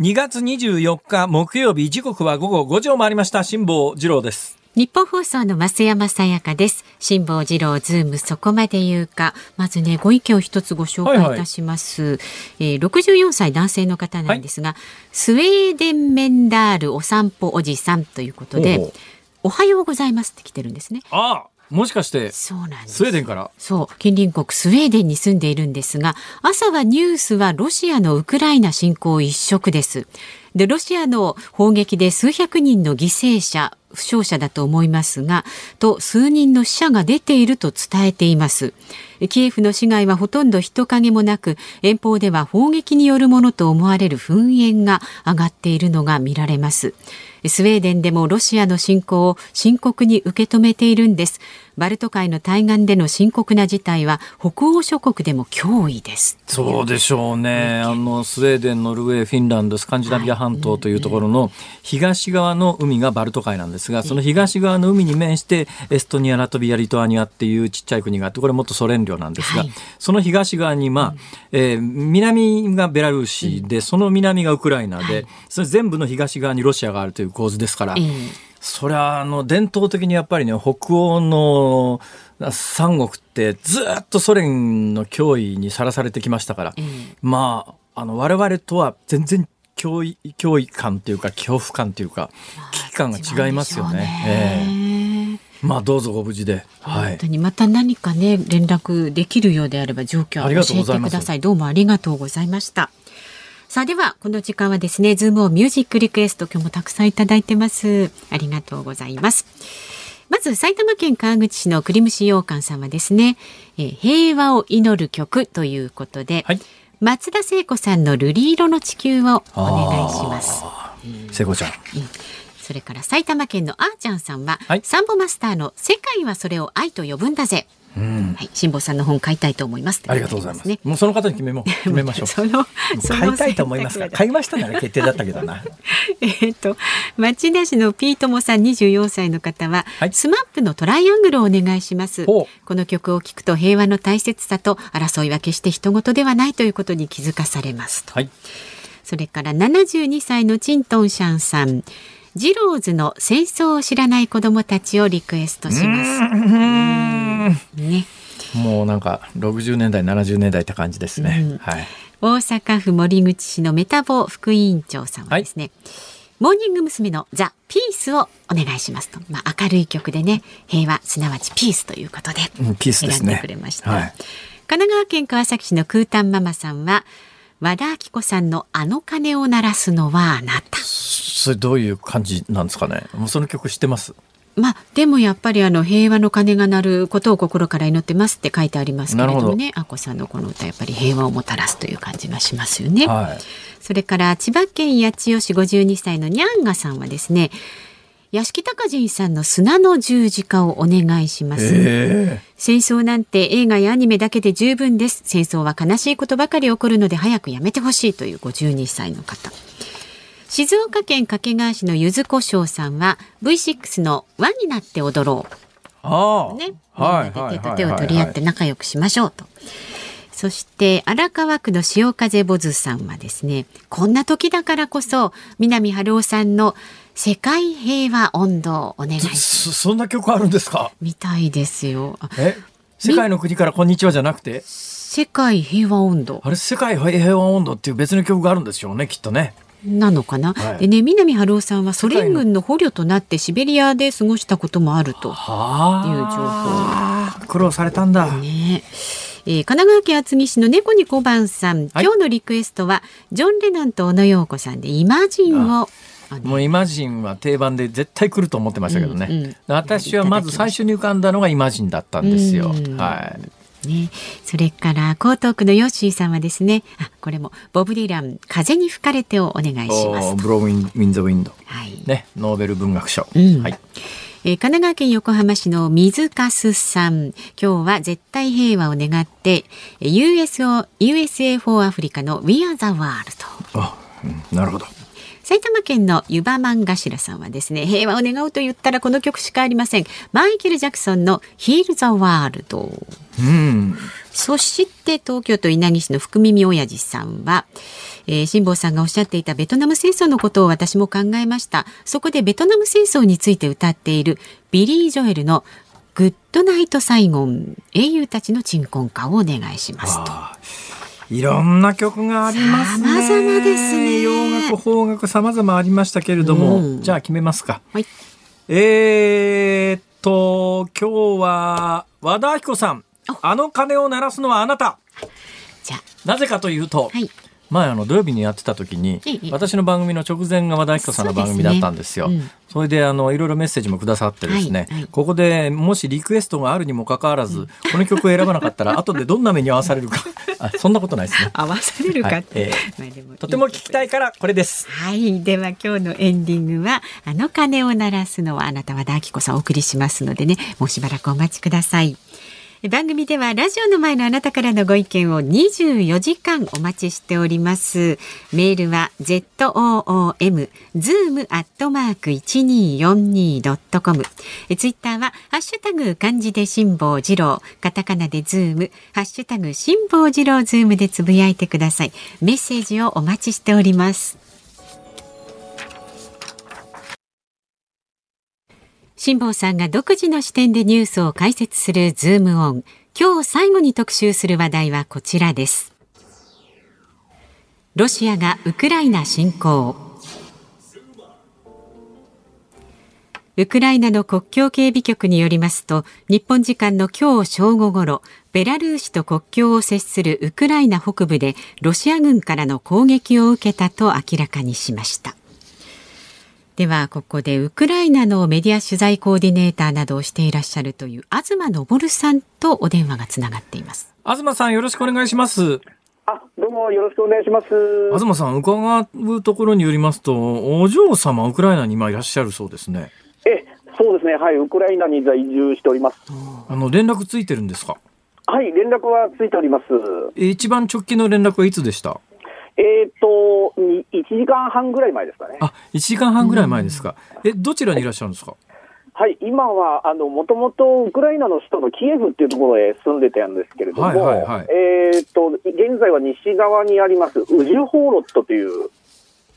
2月24日木曜日時刻は午後5時を回りました辛坊治郎ですニッポン放送の増山さやかです。辛坊治郎ズームそこまで言うか。まずね、ご意見を一つご紹介いたします。はいはい、えー、64歳男性の方なんですが、はい、スウェーデンメンダールお散歩おじさんということで、おはようございますって来てるんですね。ああもしかしてそうなんです。スウェーデンから？そう近隣国スウェーデンに住んでいるんですが朝はニュースはロシアのウクライナ侵攻一色です。でロシアの砲撃で数百人の犠牲者負傷者だと思いますがと数人の死者が出ていると伝えています。キエフの市街はほとんど人影もなく遠方では砲撃によるものと思われる噴煙が上がっているのが見られますスウェーデンでもロシアの侵攻を深刻に受け止めているんです。バルト海の対岸での深刻な事態は北欧諸国でも脅威です。そうでしょうね、あのスウェーデン、ノルウェー、フィンランド、スカンジナビア半島というところの東側の海がバルト海なんですが、その東側の海に面して、エストニア、ラトビア、リトアニアっていうちっちゃい国があって、これ元ソ連領なんですが、はい、その東側に、まあ、えー、南がベラルーシで、その南がウクライナで、それ全部の東側にロシアがあるという構図ですから、それはあの伝統的にやっぱりね北欧の三国ってずっとソ連の脅威にさらされてきましたから、えー、まああの我々とは全然脅威脅威感というか恐怖感というか危機感が違いますよね。ねえーまあどうぞご無事で。はい。本当にまた何かね連絡できるようであれば状況を教えてください。どうもありがとうございました。さあではこの時間はですねズームをミュージックリクエスト今日もたくさんいただいてます。ありがとうございます。まず埼玉県川口市の栗虫羊羹さんはですね、えー、平和を祈る曲ということで、はい、松田聖子さんの瑠璃色の地球をお願いします。聖子ちゃん、うん。それから埼玉県のあーちゃんさんは、はい、サンボマスターの世界はそれを愛と呼ぶんだぜうん、はい、辛坊さんの本買いたいと思います、ね、ありがとうございます。もうその方に決めも [laughs] 決めましょう。その買いたいと思いますか。買いましたなら決定だったけどな。[laughs] えっと町田市のピートモさん24歳の方は、はい、 SMAP のトライアングルをお願いします。この曲を聴くと平和の大切さと争いは決して人ごとではないということに気づかされますと。はい、それから72歳のチントンシャンさん。ジローズの戦争を知らない子どもたちをリクエストします。ね。もうなんか60年代70年代って感じですね。うん、はい。大阪府森口市のメタボ副委員長さんはですね。はいモーニング娘。のザ・ピースをお願いしますと、まあ、明るい曲でね平和すなわちピースということで選んでくれました、ねはい、神奈川県川崎市の空丹ママさんは和田アキ子さんのあの鐘を鳴らすのはあなた。それどういう感じなんですかね？もうその曲知ってます？まあ、でもやっぱりあの平和の鐘が鳴ることを心から祈ってますって書いてありますけれどもねあこさんのこの歌やっぱり平和をもたらすという感じがしますよね。はい、それから千葉県八千代市52歳のにゃんがさんはですね屋敷隆人さんの砂の十字架をお願いします、えー、戦争なんて映画やアニメだけで十分です戦争は悲しいことばかり起こるので早くやめてほしいという52歳の方静岡県掛川市のゆずこしょうさんは V6 の輪になって踊ろう。ね。はい。手と手を取り合って仲良くしましょうと。そして荒川区の潮風ボズさんはですね、こんな時だからこそ南春夫さんの世界平和温度をお願い。そんな曲あるんですか？みたいですよ。え、世界の国からこんにちはじゃなくて？世界平和温度。あれ世界平和温度っていう別の曲があるんですよね、きっとね。なのかな、はい、でね南春夫さんはソ連軍の捕虜となってシベリアで過ごしたこともあるという情報苦労されたんだ、ねえー、神奈川県厚木市の猫に小判さん、はい、今日のリクエストはジョン・レノンと小野陽子さんでイマジンをもうイマジンは定番で絶対来ると思ってましたけどね、うんうん、私はまず最初に浮かんだのがイマジンだったんですよ、はい。ね、それから江東区のヨッシーさんはですね。あこれもボブ・ディラン風に吹かれてをお願いします。ブローウィン・ザ・ウィンド、はい、ね、ノーベル文学賞、うん、はい。えー、神奈川県横浜市の水かすさん。今日は絶対平和を願って USO USA for アフリカの We Are the World あ、うん、なるほど埼玉県のゆばまんがしらさんはですね平和を願うと言ったらこの曲しかありませんマイケル・ジャクソンの Heal the World うん、そして東京都稲城市の福耳親父さんは、えー、辛坊さんがおっしゃっていたベトナム戦争のことを私も考えました。そこでベトナム戦争について歌っているビリー・ジョエルのグッドナイトサイゴン英雄たちの鎮魂歌をお願いしますと。いろんな曲がありますね。様々ですね。洋楽、邦楽、様々ありましたけれども、うん、じゃあ決めますか。はい。えー、っと、今日は和田明子さん。あの鐘を鳴らすのはあなた。じゃなぜかというと、はい、前あの土曜日にやってた時に、私の番組の直前が和田アキ子さんの番組だったんですよ。そ、ね。うん、それであのいろいろメッセージもくださってですね、はいはい、ここでもしリクエストがあるにもかかわらず、この曲を選ばなかったら後でどんな目に合わされるか。あそんなことないですね。合わされるかって、はい。えー、とても聞きたいからこれです。はい、では今日のエンディングはあの鐘を鳴らすのはあなた和田アキ子さんお送りしますのでね、もうしばらくお待ちください。番組ではラジオの前のあなたからのご意見を24時間お待ちしております。メールは zoom zoom アットマーク 1242.com ツイッターはハッシュタグ漢字で辛坊治郎カタカナでズームハッシュタグ辛坊治郎ズームでつぶやいてください。メッセージをお待ちしております。辛坊さんが独自の視点でニュースを解説するズームオン。今日最後に特集する話題はこちらです。ロシアがウクライナ侵攻。ウクライナの国境警備局によりますと、日本時間の今日正午ごろ、ベラルーシと国境を接するウクライナ北部でロシア軍からの攻撃を受けたと明らかにしました。ではここでウクライナのメディア取材コーディネーターなどをしていらっしゃるという東昇さんとお電話がつながっています。東さんよろしくお願いします。あどうもよろしくお願いします。東さん伺うところによりますとお嬢様ウクライナに今いらっしゃるそうですね。えそうですね。はいウクライナに在住しております。あの連絡ついてるんですか？はい連絡はついております。一番直近の連絡はいつでした？えっ、ー、と、1時間半ぐらい前ですかね。あ、1時間半ぐらい前ですか。え、どちらにいらっしゃるんですか？はい、今は、あの、もともとウクライナの首都のキエフっていうところへ住んでたんですけれども、はいはいはい、えっ、と、現在は西側にあります、ウジュホーロットという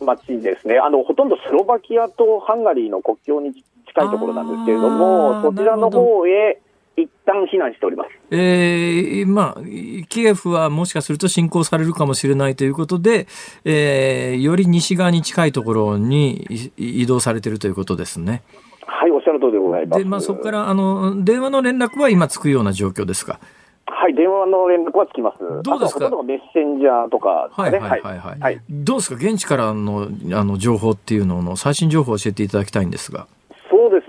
町ですね。あの、ほとんどスロバキアとハンガリーの国境に近いところなんですけれども、そちらの方へ、一旦避難しております。えー、まあ、キエフはもしかすると侵攻されるかもしれないということで、えー、より西側に近いところに移動されているということですね。はい、おっしゃる通りでございます。で、まあ、そこからあの電話の連絡は今つくような状況ですか？はい、電話の連絡はつきます。どうですか？メッセンジャーとか、ね、はいはいはいはい。はい、どうですか？現地からのあの情報っていうのの最新情報を教えていただきたいんですが。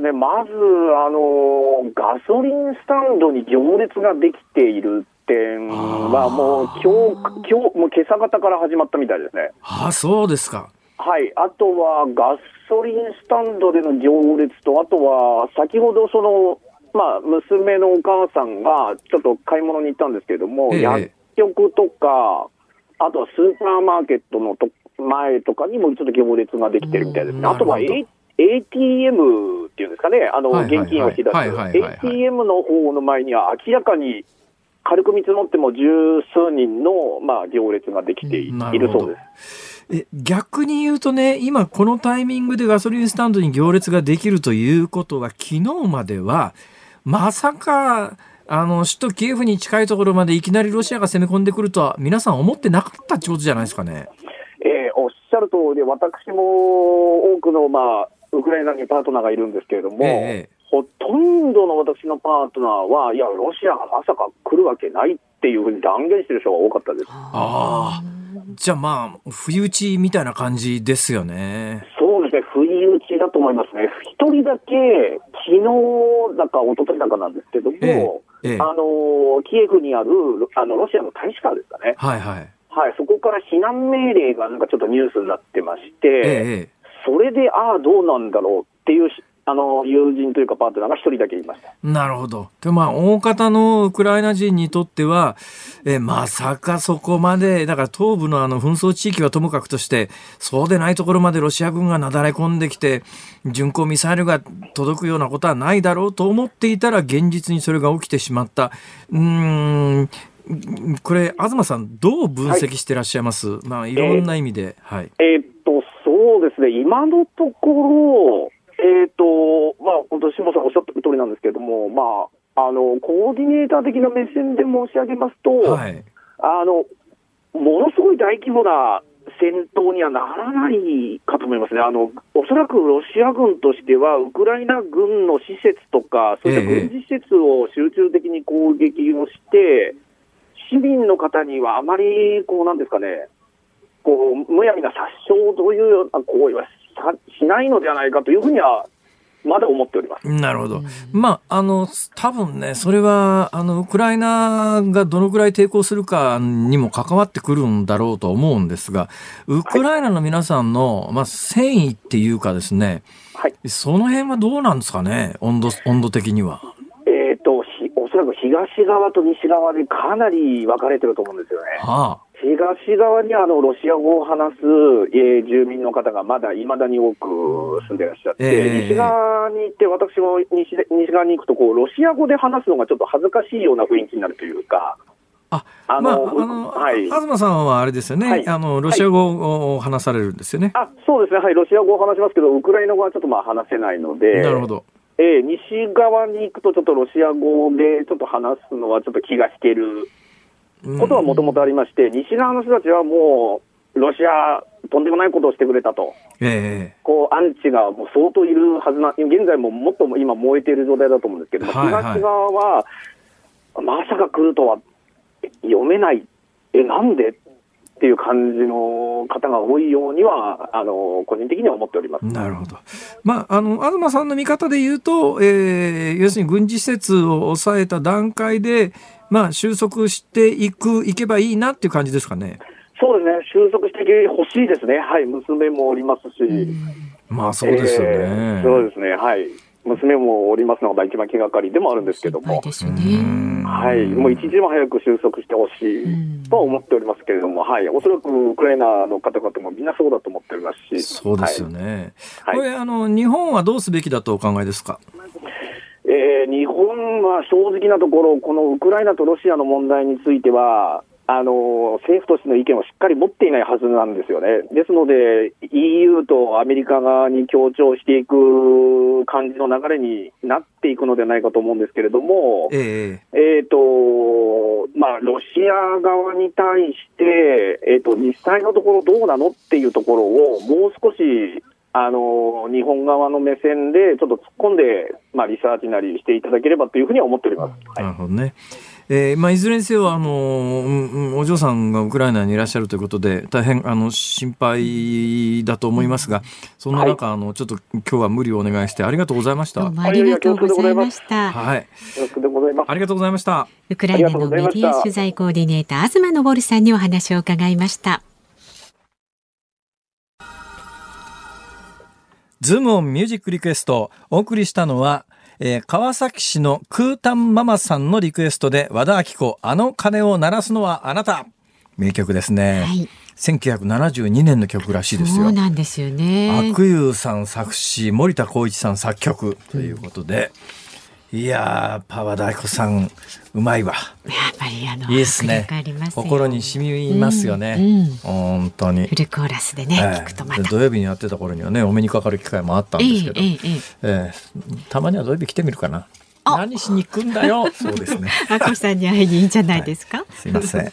ね、まず、あのガソリンスタンドに行列ができている点は、もう今日今日もう今朝方から始まったみたいですね。あそうですか。はい、あとはガソリンスタンドでの行列と、あとは先ほどその、まあ、娘のお母さんがちょっと買い物に行ったんですけれども、ええ、薬局とか、あとはスーパーマーケットのと前とかにもちょっと行列ができてるみたいですね。あとは ATM っていうんですかね、あの、現金を引き出す。ATM の方の前には明らかに軽く見積もっても十数人の、まあ、行列ができているそうです。え逆に言うとね、今このタイミングでガソリンスタンドに行列ができるということは、昨日までは、まさか、あの、首都キエフに近いところまでいきなりロシアが攻め込んでくるとは、皆さん思ってなかったってことじゃないですかね。えー、おっしゃる通りで、私も多くの、まあ、ウクライナにパートナーがいるんですけれども、ええ、ほとんどの私のパートナーは、いや、ロシアがまさか来るわけないっていうふうに断言してる人が多かったです。ああ、じゃあまあ、不意打ちみたいな感じですよね。そうですね、不意打ちだと思いますね。一人だけ、昨日だか一昨日だかなんですけども、ええ、あのキエフにあるあのロシアの大使館ですかね。はいはい。はい、そこから避難命令がなんかちょっとニュースになってまして、ええ、それで、ああ、どうなんだろうっていうあの友人というかパートナーが一人だけいましたなるほど。でまあ、大方のウクライナ人にとっては、えまさかそこまで、だから東部のあの紛争地域はともかくとして、そうでないところまでロシア軍がなだれ込んできて、巡航ミサイルが届くようなことはないだろうと思っていたら、現実にそれが起きてしまった。うん、これ、東さん、どう分析してらっしゃいます、はい、まあ、いろんな意味で。はい、えー、っと、そうですね、今のところ、えっ、と、まあ、本当、下さんおっしゃった通りなんですけれども、まあ、あの、コーディネーター的な目線で申し上げますと、はい、あの、ものすごい大規模な戦闘にはならないかと思いますね。あの、おそらくロシア軍としては、ウクライナ軍の施設とか、そういった軍事施設を集中的に攻撃をして、ええ、市民の方にはあまり、こう、なんですかね、こうむやみな殺傷というような行為はしないのではないかというふうにはまだ思っております。なるほど。まあ、あの、多分ね、それは、あの、ウクライナがどのくらい抵抗するかにも関わってくるんだろうと思うんですが、ウクライナの皆さんの、まあ、戦意っていうかですね、はい、その辺はどうなんですかね、温度、温度的には。えっ、と、おそらく東側と西側でかなり分かれてると思うんですよね。はあ東側にあのロシア語を話す、えー、住民の方がまだいまだに多く住んでいらっしゃって、えー、西側に行って、私も西西側に行くとこう、ロシア語で話すのがちょっと恥ずかしいような雰囲気になるというか。あ、あの、まあ、あの、はい、東さんはあれですよね、はい、あの、ロシア語を話されるんですよね、はい、あ、そうですね、はい、ロシア語を話しますけど、ウクライナ語はちょっとまあ話せないので。なるほど。えー、西側に行くと、ちょっとロシア語でちょっと話すのはちょっと気が引けることはもともとありまして、西側の人たちはもう、ロシア、とんでもないことをしてくれたと、えー、こうアンチがもう相当いるはずな、現在ももっと今、燃えている状態だと思うんですけども、はいはい、東側は、まさか来るとは読めない、え、なんで？っていう感じの方が多いようには、あの個人的には思っております。なるほど、まあ、あの東さんの見方で言うと、えー、要するに軍事施設を抑えた段階で、まあ、収束していく、いけばいいなっていう感じですかね。そうですね、収束してほしいですね、はい、娘もおりますし、まあそうですよね、えー、そうですね、はい、娘もおりますのが一番気がかりでもあるんですけども、はい、もう一時も早く収束してほしいとは思っておりますけれども、はい、おそらくウクライナの方々もみんなそうだと思っておりますし、そうですよね、はい、これあの、日本はどうすべきだとお考えですか？えー、日本は正直なところ、このウクライナとロシアの問題については、あの政府としての意見をしっかり持っていないはずなんですよね。ですので、EU とアメリカ側に協調していく感じの流れになっていくのではないかと思うんですけれども、えー、えーとまあ、ロシア側に対して、えーと、実際のところどうなのっていうところを、もう少しあの日本側の目線でちょっと突っ込んで、まあ、リサーチなりしていただければというふうには思っております。なるほどね。えーまあ、いずれにせよあの、うん、お嬢さんがウクライナにいらっしゃるということで大変あの心配だと思いますがそんな中、はい、あのちょっと今日は無理をお願いしてありがとうございました。ありがとうございました。はい。ありがとうございました。ウクライナのメディア取材コーディネーター東昇さんにお話を伺いましたズームオンミュージックリクエストお送りしたのはえー、川崎市のクータンママさんのリクエストで和田アキ子あの鐘を鳴らすのはあなた名曲ですね。はい1972年の曲らしいですよ。そうなんですよね。悪友さん作詞、森田光一さん作曲ということで、うん、いやパワー大子さんうまいわ。やっぱりあのいいですね。心に染みますよね。うんうん、本当に。フルコーラスでね、えー、聞くとまた。土曜日にやってた頃にはね、お目にかかる機会もあったんですけど、えーえー、たまには土曜日来てみるかな。何しに行くんだよ。[laughs] そうですね。あこさんに会いにいいんじゃないですか？はい、すいません。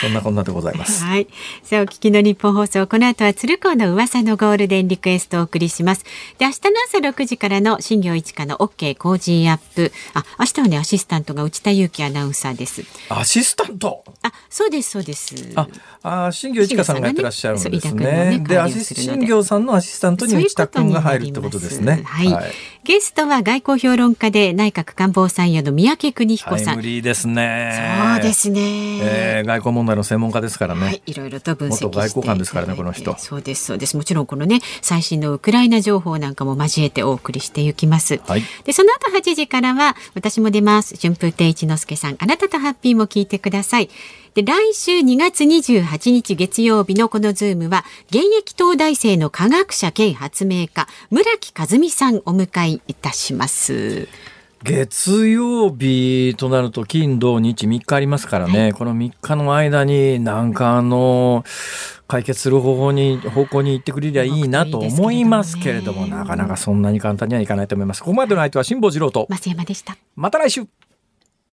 そんなこんなでございます。はい。さあ、お聞きの日本放送、この後は鶴子の噂のゴールデンリクエストをお送りします。で、明日の朝六時からの新業一課の OK 工事アップ。あ、明日はね、アシスタントが内田裕樹アナウンサーです。アシスタント？あ、そうです、そうです。あ、あ新業一課さんがやってらっしゃるんですね。ねで、アシ新業さんのアシスタントに内田君が入るってことですね。はい、はい。ゲストは外交評論家で内閣官房参与の三宅邦彦さん。ですね。そうですね。えー、外交問題の専門家ですからね。はい、いろいろと分析元外交官ですからね、この人。そうです、そうです。もちろんこのね、最新のウクライナ情報なんかも交えてお送りしていきます。はい。で、その後8時からは、私も出ます。春風亭一之輔さん、あなたとハッピーも聞いてください。で、来週2月28日月曜日のこのズームは、現役東大生の科学者兼発明家、村木和美さんお迎えいたします。月曜日となると金土日3日ありますからね、はい、この3日の間になんかあの解決する方法に方向に行ってくれりゃいいなと思いますけれども、なかなかそんなに簡単にはいかないと思います。ここまでの相手は辛坊治郎と増山でした。また来週